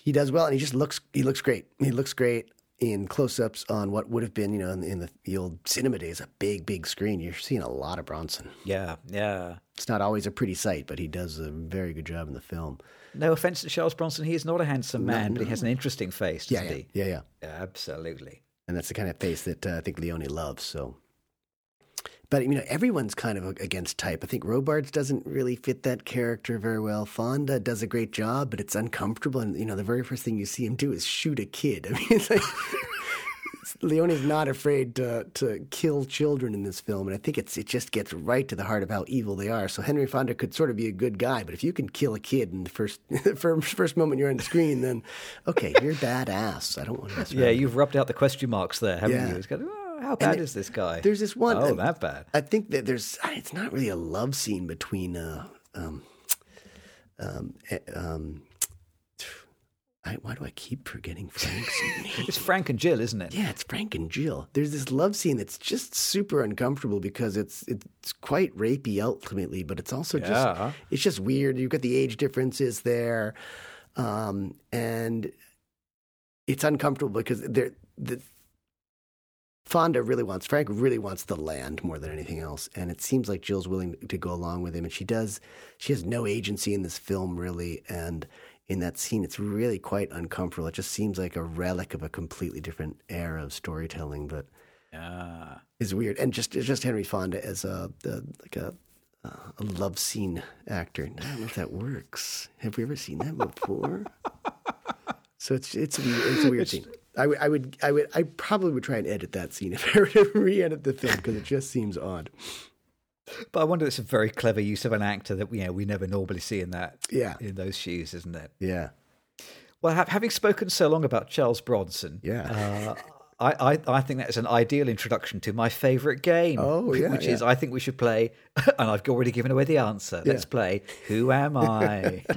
he does well and he just looks, he looks great. He looks great in close-ups on what would have been, you know, in, in the, the old cinema days, a big, big screen. You're seeing a lot of Bronson. Yeah, yeah. It's not always a pretty sight, but he does a very good job in the film. No offense to Charles Bronson, he is not a handsome man, but he has an interesting face, Yeah, doesn't yeah, he? yeah, yeah. Yeah, absolutely. and that's the kind of face that uh, I think Leone loves. So, but you know, everyone's kind of against type. I think Robards doesn't really fit that character very well. Fonda does a great job, but it's uncomfortable. And you know, the very first thing you see him do is shoot a kid. I mean, it's like Leone's not afraid to to kill children in this film, and I think it's it just gets right to the heart of how evil they are. So Henry Fonda could sort of be a good guy, but if you can kill a kid in the first first first moment you're on the screen, then okay, you're badass. I don't want to mess around. Yeah, you've rubbed out the question marks there, haven't Yeah. you? It's kind of, how bad there- is this guy? There's this one. Oh, uh, that bad. I think that there's. It's not really a love scene between. Uh, um, um, eh, um, I, why do I keep forgetting Frank's name? It's Frank and Jill, isn't it? Yeah, it's Frank and Jill. There's this love scene that's just super uncomfortable because it's it's quite rapey ultimately, but it's also just it's just weird. You've got the age differences there, um, and it's uncomfortable because they're the Fonda really wants Frank really wants the land more than anything else, and it seems like Jill's willing to go along with him, and she does. She has no agency in this film really, and in that scene, it's really quite uncomfortable. It just seems like a relic of a completely different era of storytelling, but Yeah. it's weird. And just just Henry Fonda as a, a like a a love scene actor. I don't know if that works. Have we ever seen that before? so it's it's a weird, it's a weird scene. I would I would I probably would try and edit that scene if I were to re-edit the film because it just seems odd. But I wonder it's a very clever use of an actor that you know, we never normally see in that Yeah. in those shoes, isn't it? Yeah. Well, ha- having spoken so long about Charles Bronson, Yeah. uh, I, I, I think that is an ideal introduction to my favourite game. Oh, yeah, which is. I think we should play, and I've already given away the answer. Let's play Who Am I?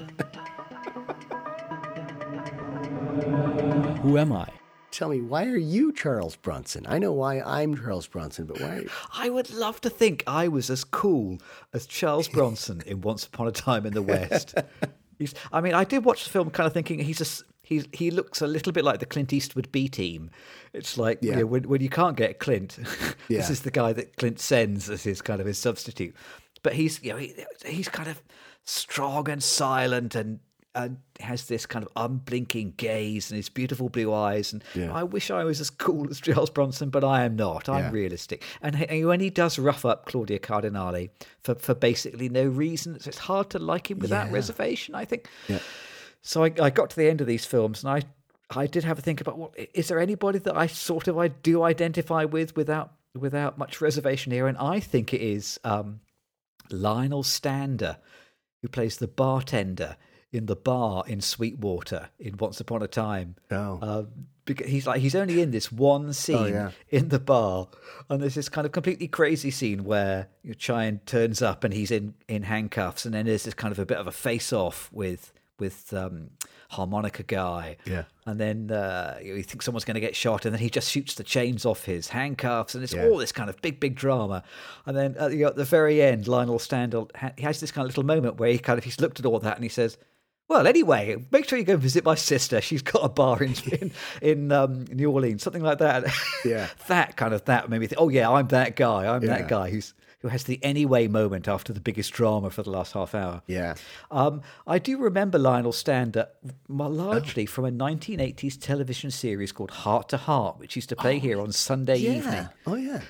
Who am I? Tell me why are you Charles Bronson? I know why I'm Charles Bronson, but why? I would love to think I was as cool as Charles Bronson in Once Upon a Time in the West. I mean, I did watch the film kind of thinking he's a, he's, he looks a little bit like the Clint Eastwood B team. It's like you know, when, when you can't get Clint, Yeah. this is the guy that Clint sends as his kind of his substitute. But he's you know he, he's kind of strong and silent and and has this kind of unblinking gaze and his beautiful blue eyes. And Yeah. I wish I was as cool as Charles Bronson, but I am not. I'm Yeah. realistic. And he- when he does rough up Claudia Cardinale for, for basically no reason, it's hard to like him without Yeah. reservation, I think. Yeah. So I, I got to the end of these films and I I did have a think about well, is there anybody that I sort of I do identify with without without much reservation here, and I think it is um, Lionel Stander, who plays the bartender in the bar in Sweetwater in Once Upon a Time. Oh. Uh, because he's like he's only in this one scene yeah. in the bar, and there's this kind of completely crazy scene where you know, Cheyenne turns up and he's in in handcuffs, and then there's this kind of a bit of a face off with with um, harmonica guy, Yeah. and then uh, he thinks someone's going to get shot, and then he just shoots the chains off his handcuffs, and it's Yeah. all this kind of big, big drama. And then at the, at the very end, Lionel Stander he has this kind of little moment where he kind of he's looked at all that and he says. Well, anyway, make sure you go visit my sister. She's got a bar in in, in um, New Orleans, something like that. Yeah. that kind of that made me think. Oh yeah, I'm that guy. I'm Yeah. that guy who's who has the anyway moment after the biggest drama for the last half hour. Yeah. Um, I do remember Lionel Stander Oh. largely from a 1980s television series called Hart to Hart, which used to play here on Sunday evening, Oh yeah.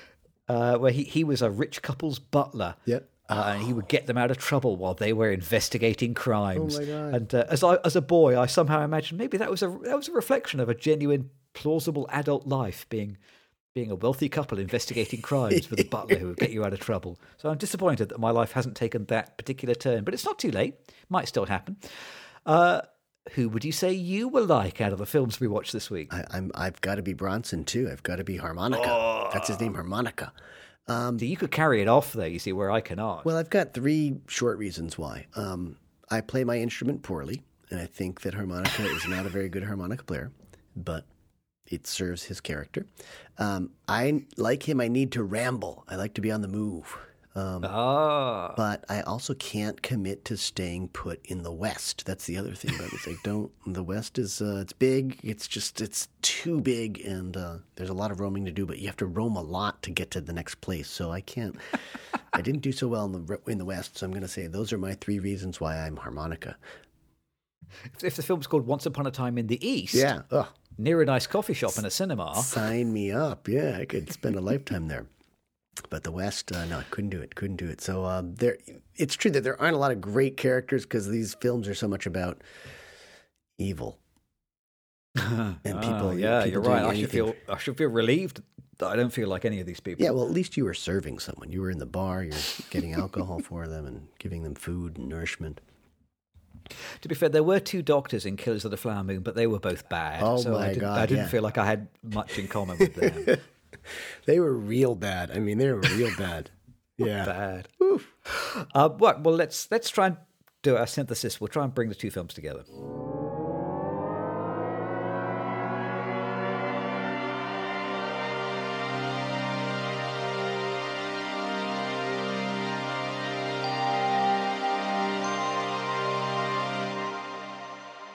uh, where he, he was a rich couple's butler. Yep. Uh, and he would get them out of trouble while they were investigating crimes. Oh, my God. And uh, as I, as a boy, I somehow imagined maybe that was a that was a reflection of a genuine, plausible adult life, being being a wealthy couple investigating crimes with a butler who would get you out of trouble. So I'm disappointed that my life hasn't taken that particular turn, but it's not too late. Might still happen. Uh, who would you say you were like out of the films we watched this week? I, I'm. I've got to be Bronson too. I've got to be Harmonica. That's his name, Harmonica. So you could carry it off, though. You see, where I cannot. Well, I've got three short reasons why. Um, I play my instrument poorly, and I think that harmonica is not a very good harmonica player, but it serves his character. Um, I like him. I need to ramble. I like to be on the move. Um, ah, but I also can't commit to staying put in the West. That's the other thing about. It's like don't the West is uh, it's big. It's just it's too big, and uh, there's a lot of roaming to do. But you have to roam a lot to get to the next place. So I can't. I didn't do so well in the in the West. So I'm going to say those are my three reasons why I'm harmonica. if, if the film's called Once Upon a Time in the East, Yeah. Ugh. near a nice coffee shop and a cinema, Sign me up. Yeah, I could spend a lifetime there. But the West, uh, no, couldn't do it. Couldn't do it. So uh, there, it's true that there aren't a lot of great characters because these films are so much about evil and people. Ah, yeah, people you're right. I should feel I should feel relieved that I don't feel like any of these people. Yeah, well, at least you were serving someone. You were in the bar. You're getting alcohol for them and giving them food and nourishment. To be fair, there were two doctors in Killers of the Flower Moon, but they were both bad. Oh so I my didn't, God, I didn't yeah. feel like I had much in common with them. They were real bad. I mean, they were real bad. Yeah. bad. Uh, well, well, let's let's try and do our synthesis. We'll try and bring the two films together.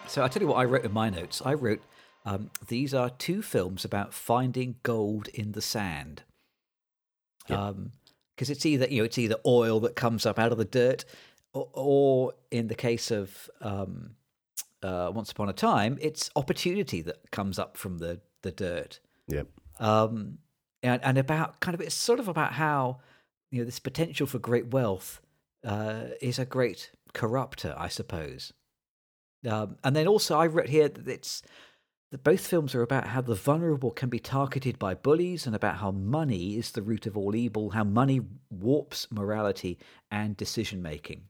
So I'll tell you what I wrote in my notes. I wrote, um, these are two films about finding gold in the sand. Because it's either, you know, it's either oil that comes up out of the dirt, or, or in the case of um, uh, Once Upon a Time, it's opportunity that comes up from the, the dirt Yep. um, and, and about kind of it's sort of about how you know this potential for great wealth uh, is a great corrupter, I suppose. Um, and then also, I read here that it's both films are about how the vulnerable can be targeted by bullies, and about how money is the root of all evil, how money warps morality and decision making.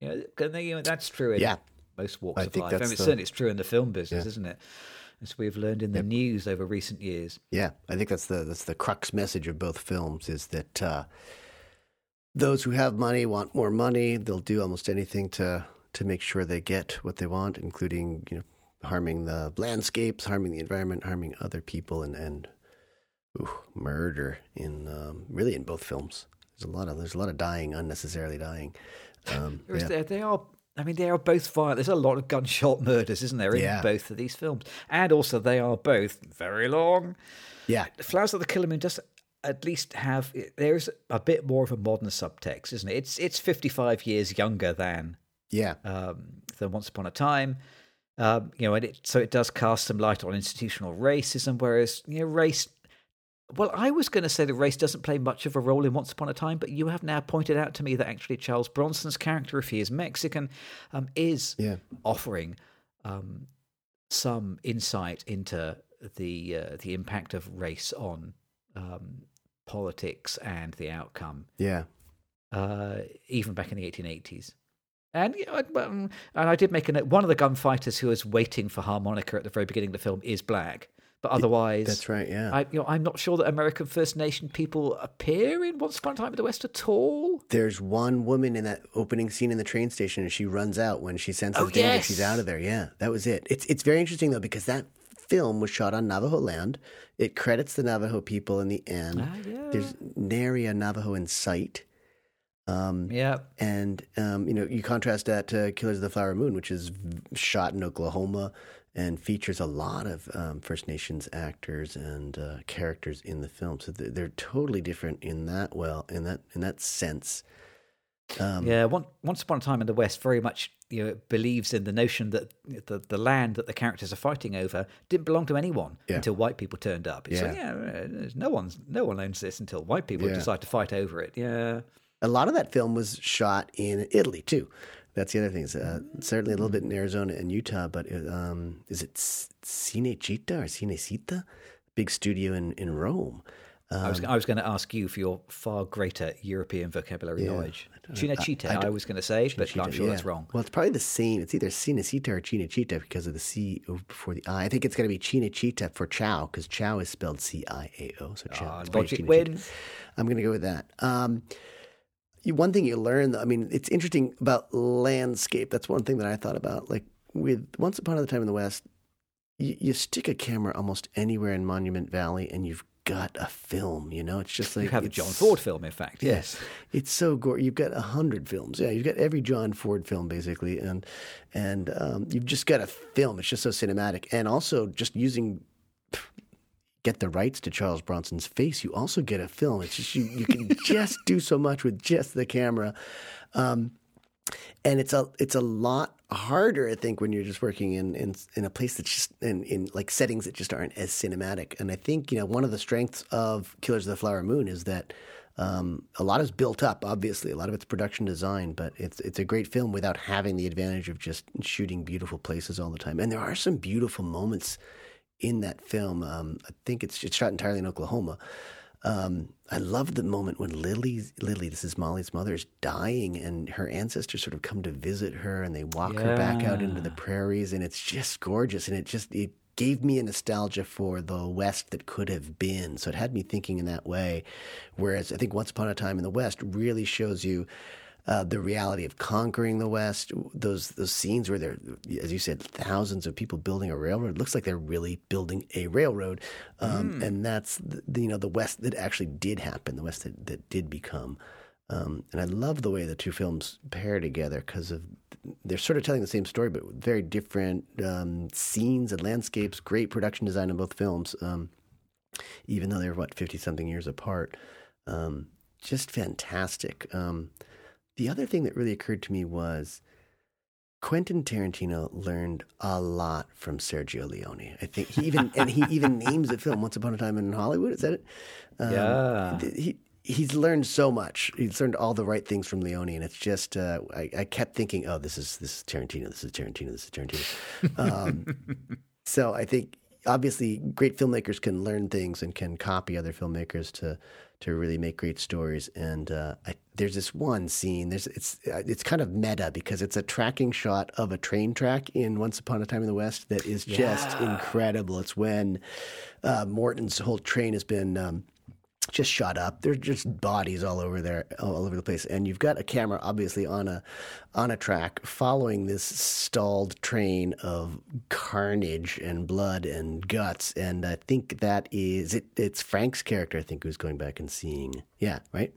You know, you know, that's true in Yeah. most walks I of life. I that's mean, the- certainly it's true in the film business, Yeah. isn't it? As we've learned in the news over recent years. Yeah, I think that's the that's the crux message of both films is that uh, those who have money want more money. They'll do almost anything to to make sure they get what they want, including you know harming the landscapes, harming the environment, harming other people, and and ooh, murder in um, really in both films. There's a lot of there's a lot of dying, unnecessarily dying. Um, There yeah. they, they are. I mean, they are both violent. There's a lot of gunshot murders, isn't there, in Yeah. both of these films? And also, they are both very long. yeah, Flowers of the Killer Moon does at least have there's a bit more of a modern subtext, isn't it? It's it's 55 years younger than yeah, um, than Once Upon a Time. Um, you know, and it so it does cast some light on institutional racism, whereas you know, race. Well, I was going to say that race doesn't play much of a role in Once Upon a Time, but you have now pointed out to me that actually Charles Bronson's character, if he is Mexican, um, is Yeah. offering um, some insight into the uh, the impact of race on um, politics and the outcome yeah. uh, even back in the 1880s. And you know, I- um, and I did make a note. One of the gunfighters who is waiting for harmonica at the very beginning of the film is black, but otherwise, That's right. Yeah. I, you know, I'm not sure that American First Nation people appear in Once Upon a Time in the West at all. There's one woman in that opening scene in the train station, and she runs out when she senses Oh, danger. yes. She's out of there. Yeah, that was it. It's it's very interesting though because that film was shot on Navajo land. It credits the Navajo people in the end. Ah, yeah. There's nary a Navajo in sight. Um, Yeah, and um, you know, you contrast that to Killers of the Flower Moon, which is shot in Oklahoma and features a lot of um, First Nations actors and uh, characters in the film. So they're, totally different in that well in that in that sense. Um, yeah. One, Once Upon a Time in the West very much you know believes in the notion that the the land that the characters are fighting over didn't belong to anyone Yeah. until white people turned up. It's like, Yeah. yeah, uh, no one's no one owns this until white people Yeah. decide to fight over it. Yeah. A lot of that film was shot in Italy too. That's the other thing. Is, uh, certainly a little bit in Arizona and Utah, but it, um, is it Cinecittà or Cinecittà? Big studio in in Rome. I was, I was going to ask you for your far greater European vocabulary Yeah, knowledge. Cinecittà, I- I I, was going to say, but I'm sure that's wrong. Well, it's probably the same. It's either Cinecittà or Cinecittà because of the C before the I. I think it's going to be Cinecittà for Chow because Chow is spelled C I A O. So Chow. Ah, It's logic. I'm going to go with that. Um, one thing you learn, I mean, it's interesting about landscape. That's one thing that I thought about. Like with Once Upon a Time in the West, you, you stick a camera almost anywhere in Monument Valley, and you've got a film. You know, it's just like You have a John Ford film, in fact. Yes, it's so gore. You've got a hundred films. Yeah, you've got every John Ford film basically, and and um, you've just got a film. It's just so cinematic, and also just using get the rights to Charles Bronson's face. You also get a film. It's just you you can just do so much with just the camera. Um, and it's a it's a lot harder, I think, when you're just working in in, in a place that's just in, in like settings that just aren't as cinematic. And I think you know one of the strengths of Killers of the Flower Moon is that um, a lot is built up. Obviously, a lot of it's production design, but it's it's a great film without having the advantage of just shooting beautiful places all the time. And there are some beautiful moments in that film. Um, I think it's it's shot entirely in Oklahoma. Um, I love the moment when Lily, Lily, this is Molly's mother, is dying, and her ancestors sort of come to visit her, and they walk her back out into the prairies, and it's just gorgeous, and it just it gave me a nostalgia for the West that could have been. So it had me thinking in that way. Whereas I think Once Upon a Time in the West really shows you uh, the reality of conquering the West. Those those scenes where there, as you said, thousands of people building a railroad. It looks like they're really building a railroad, um, and that's the, you know the West that actually did happen, the West that, that did become. Um, and I love the way the two films pair together because of they're sort of telling the same story, but with very different um, scenes and landscapes. Great production design in both films, um, even though they're what fifty something years apart. Um, just fantastic. The other thing that really occurred to me was Quentin Tarantino learned a lot from Sergio Leone. I think he even and he even names the film "Once Upon a Time in Hollywood." Is that it? Um, Yeah. He he's learned so much. He's learned all the right things from Leone, and it's just uh, I, I kept thinking, "Oh, this is this is Tarantino. This is Tarantino. This is Tarantino." Um, so I think obviously great filmmakers can learn things and can copy other filmmakers to to really make great stories. And uh, I, there's this one scene. There's it's uh, it's kind of meta because it's a tracking shot of a train track in Once Upon a Time in the West that is just incredible. It's when uh, Morton's whole train has been. Um, just shot up. There's just bodies all over there, all over the place, and you've got a camera obviously on a on a track following this stalled train of carnage and blood and guts. And I think that is it. It's Frank's character, I think, who's going back and seeing. Yeah, right.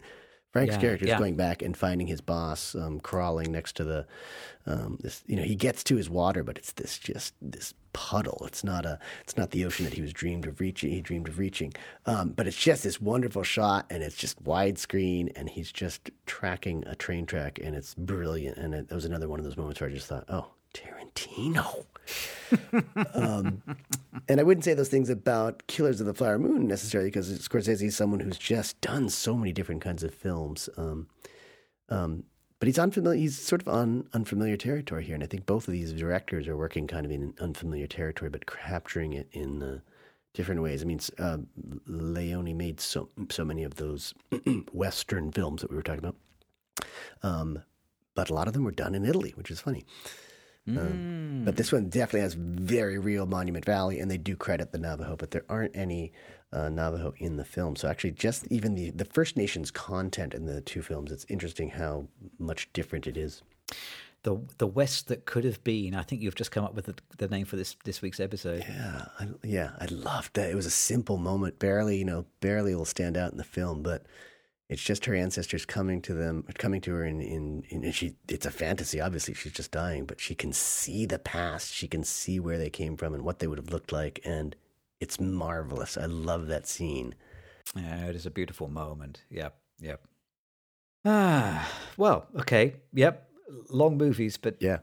Frank's Yeah, character is yeah. going back and finding his boss um, crawling next to the um, this. You know, he gets to his water, but it's this just this puddle. It's not a. It's not the ocean that he was dreamed of reaching. He dreamed of reaching. Um, but it's just this wonderful shot, and it's just widescreen, and he's just tracking a train track, and it's brilliant. And it, that was another one of those moments where I just thought, oh, Tarantino. um, and I wouldn't say those things about Killers of the Flower Moon necessarily because Scorsese is someone who's just done so many different kinds of films. Um, um, but he's unfamiliar. He's sort of on unfamiliar territory here, and I think both of these directors are working kind of in unfamiliar territory, but capturing it in uh, different ways. I mean, uh, Leone made so so many of those Western films that we were talking about, um, but a lot of them were done in Italy, which is funny. Um, but this one definitely has very real Monument Valley, and they do credit the Navajo, but there aren't any uh, Navajo in the film. So actually, just even the the First Nations content in the two films, it's interesting how much different it is. The the West that could have been. I think you've just come up with the, the name for this this week's episode. Yeah, I, yeah, I loved that. It was a simple moment, barely, you know, barely will stand out in the film, but it's just her ancestors coming to them, coming to her in, in, in and she, it's a fantasy. Obviously, she's just dying, but she can see the past. She can see where they came from and what they would have looked like, and it's marvelous. I love that scene. Yeah, it is a beautiful moment. Yep, yep. Ah, well, okay, yep. Long movies, but Yeah,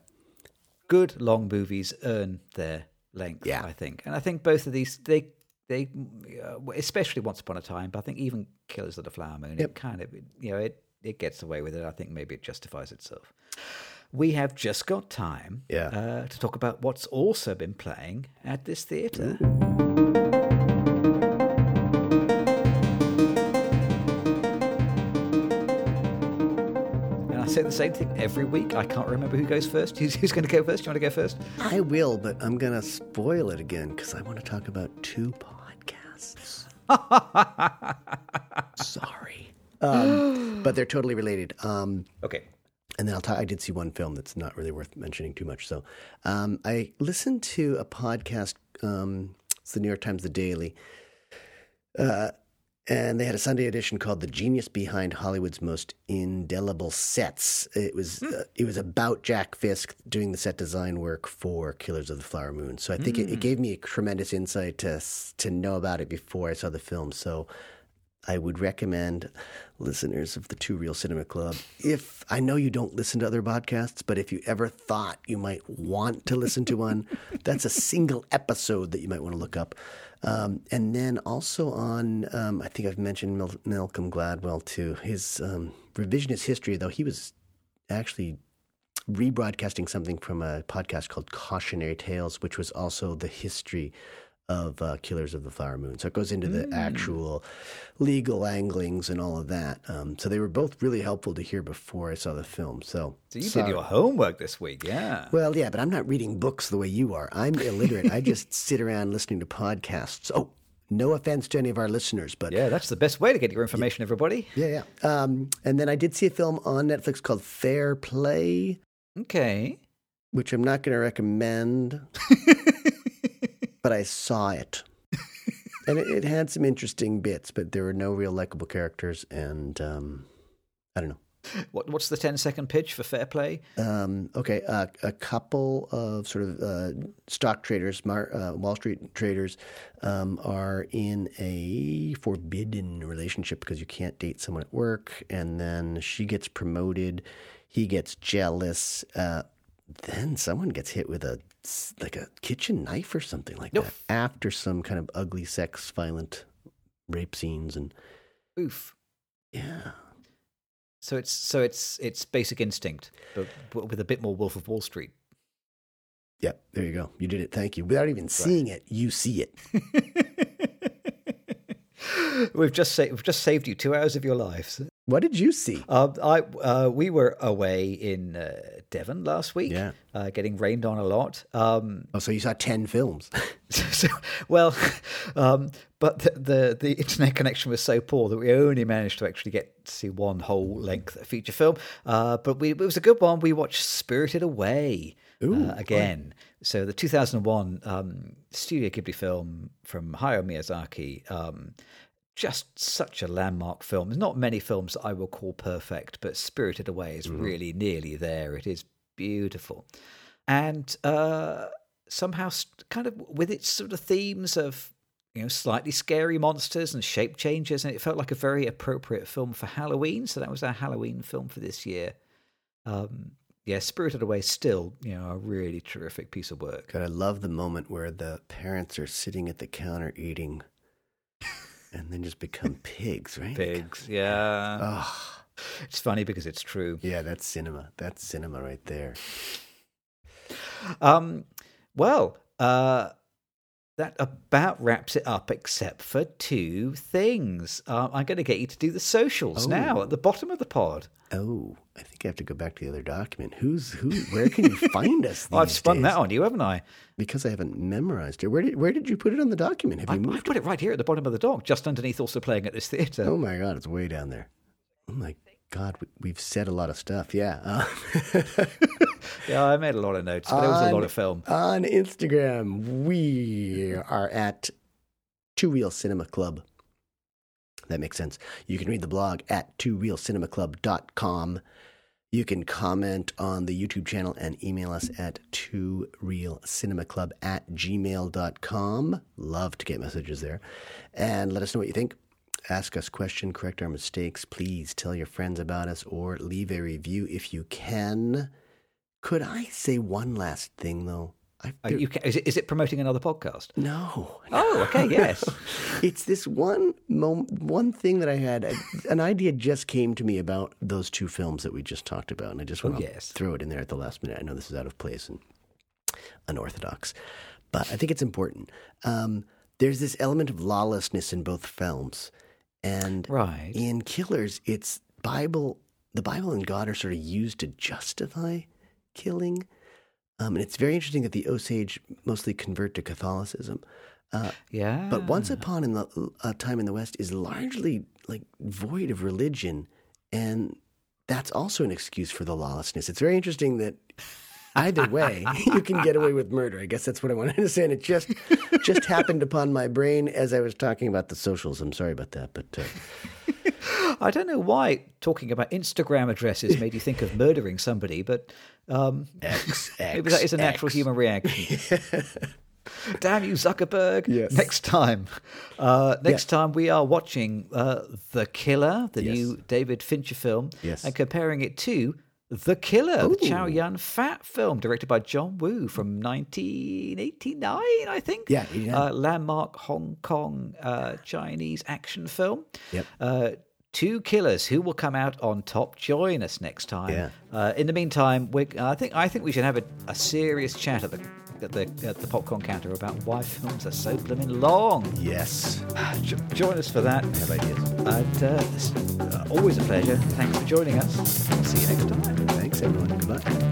good long movies earn their length. Yeah. I think, and I think both of these they they uh, especially Once Upon a Time, but I think even Killers of the Flower Moon, Yep. it kind of you know it it gets away with it. I think maybe it justifies itself. We have just got time Yeah. uh, to talk about what's also been playing at this theatre. And I say the same thing every week. I can't remember who goes first. Who's, who's going to go first? Do you want to go first? I will, but I'm gonna spoil it again because I want to talk about two podcasts. Sorry, um, but they're totally related. Um, Okay. And then I'll talk, I did see one film that's not really worth mentioning too much. So um, I listened to a podcast. Um, it's the New York Times, The Daily. Uh, and they had a Sunday edition called "The Genius Behind Hollywood's Most Indelible Sets." It was uh, it was about Jack Fisk doing the set design work for Killers of the Flower Moon. So I think it, it gave me a tremendous insight to to know about it before I saw the film. So I would recommend listeners of the Two Reel Cinema Club. If I know you don't listen to other podcasts, but if you ever thought you might want to listen to one, that's a single episode that you might want to look up. Um, and then also on, um, I think I've mentioned Mal- Malcolm Gladwell too. His um, revisionist history, though, he was actually rebroadcasting something from a podcast called Cautionary Tales, which was also the history of uh, Killers of the Flower Moon. So it goes into the actual legal anglings and all of that. Um, so they were both really helpful to hear before I saw the film. So, So you did your homework this week, yeah. Well, yeah, but I'm not reading books the way you are. I'm illiterate. I just sit around listening to podcasts. Oh, no offense to any of our listeners, but Yeah, that's the best way to get your information, everybody. yeah, yeah. Um, and then I did see a film on Netflix called Fair Play. Okay. which I'm not going to recommend, but I saw it. and it, it had some interesting bits, but there were no real likable characters, and um, I don't know. What, what's the 10 second pitch for Fair Play? Um, okay, uh, a couple of sort of uh, stock traders, mar- uh, Wall Street traders, um, are in a forbidden relationship because you can't date someone at work, and then she gets promoted, he gets jealous. Uh, then someone gets hit with a like a kitchen knife or something like Nope. that after some kind of ugly sex, violent rape scenes, and Oof. yeah. So it's so it's it's Basic Instinct, but, but with a bit more Wolf of Wall Street. Yep, there you go. You did it. Thank you. Without even seeing it, you see it. we've just sa- we've just saved you two hours of your lives. What did you see? Um, I uh, we were away in uh, Devon last week, Yeah. uh, getting rained on a lot. Um, Oh, so you saw 10 films. so, well, um, but the, the the internet connection was so poor that we only managed to actually get to see one whole length feature film. Uh, but we, it was a good one. We watched Spirited Away uh, again. So the 2001 um, Studio Ghibli film from Hayao Miyazaki. Um, just such a landmark film. There's not many films that I will call perfect, but Spirited Away is really nearly there. It is beautiful. And uh, somehow, kind of with its sort of themes of, you know, slightly scary monsters and shape changes, and it felt like a very appropriate film for Halloween. So that was our Halloween film for this year. Um, yeah, Spirited Away is still, you know, a really terrific piece of work. God, I love the moment where the parents are sitting at the counter eating and then just become pigs, right? Pigs, yeah. Oh, It's funny because it's true. yeah, that's cinema. That's cinema right there. Um, well, uh, that about wraps it up, except for two things. Uh, I'm going to get you to do the socials Oh. now at the bottom of the pod. Oh, I think I have to go back to the other document. Who's who? Where can you find us? I've spun days? that on you, haven't I? because I haven't memorized it. Where did where did you put it on the document? Have I, you I put it right here at the bottom of the doc, just underneath also playing at this theatre. Oh my god, it's way down there. Oh my god, we, we've said a lot of stuff. Yeah. Uh, Yeah, I made a lot of notes, but it was a lot of film. on Instagram, we are at Two Reel Cinema Club. That makes sense. You can read the blog at tworeelcinemaclub.com. You can comment on the YouTube channel and email us at tworeelcinemaclub at gmail.com. Love to get messages there. And let us know what you think. Ask us questions, correct our mistakes. Please tell your friends about us or leave a review if you can. Could I say one last thing though? I, Uh, you ca is, it, is it promoting another podcast? no. Oh, okay, yes. it's this one mom- one thing that I had. An idea just came to me about those two films that we just talked about, and I just want to yes. throw it in there at the last minute. I know this is out of place and unorthodox, but I think it's important. Um, there's this element of lawlessness in both films, and Right. in Killers, it's Bible. The Bible and God are sort of used to justify killing. Um, and it's very interesting that the Osage mostly convert to Catholicism. Uh, Yeah. but Once Upon in the uh, Time in the West is largely like void of religion, and that's also an excuse for the lawlessness. It's very interesting that either way you can get away with murder. I guess that's what I wanted to say, and it just just happened upon my brain as I was talking about the socials. I'm sorry about that, but uh, I don't know why talking about Instagram addresses made you think of murdering somebody, but um, X, maybe that is a natural X. human reaction. Damn you, Zuckerberg! Yes. Next time, uh, next time we are watching uh, The Killer, the Yes. new David Fincher film, Yes. and comparing it to The Killer, the Chow Yun Fat film, directed by John Woo from 1989, I think. Yeah, 89. uh, landmark Hong Kong uh, Chinese action film. Yep. Uh, two killers who will come out on top. Join us next time. Yeah. Uh, in the meantime, I think I think we should have a, a serious chat at the at the at the popcorn counter about why films are so blooming long. yes, Jo- join us for that. Have ideas. And uh, it's uh, always a pleasure. Thanks for joining us. See you next time everyone. Goodbye.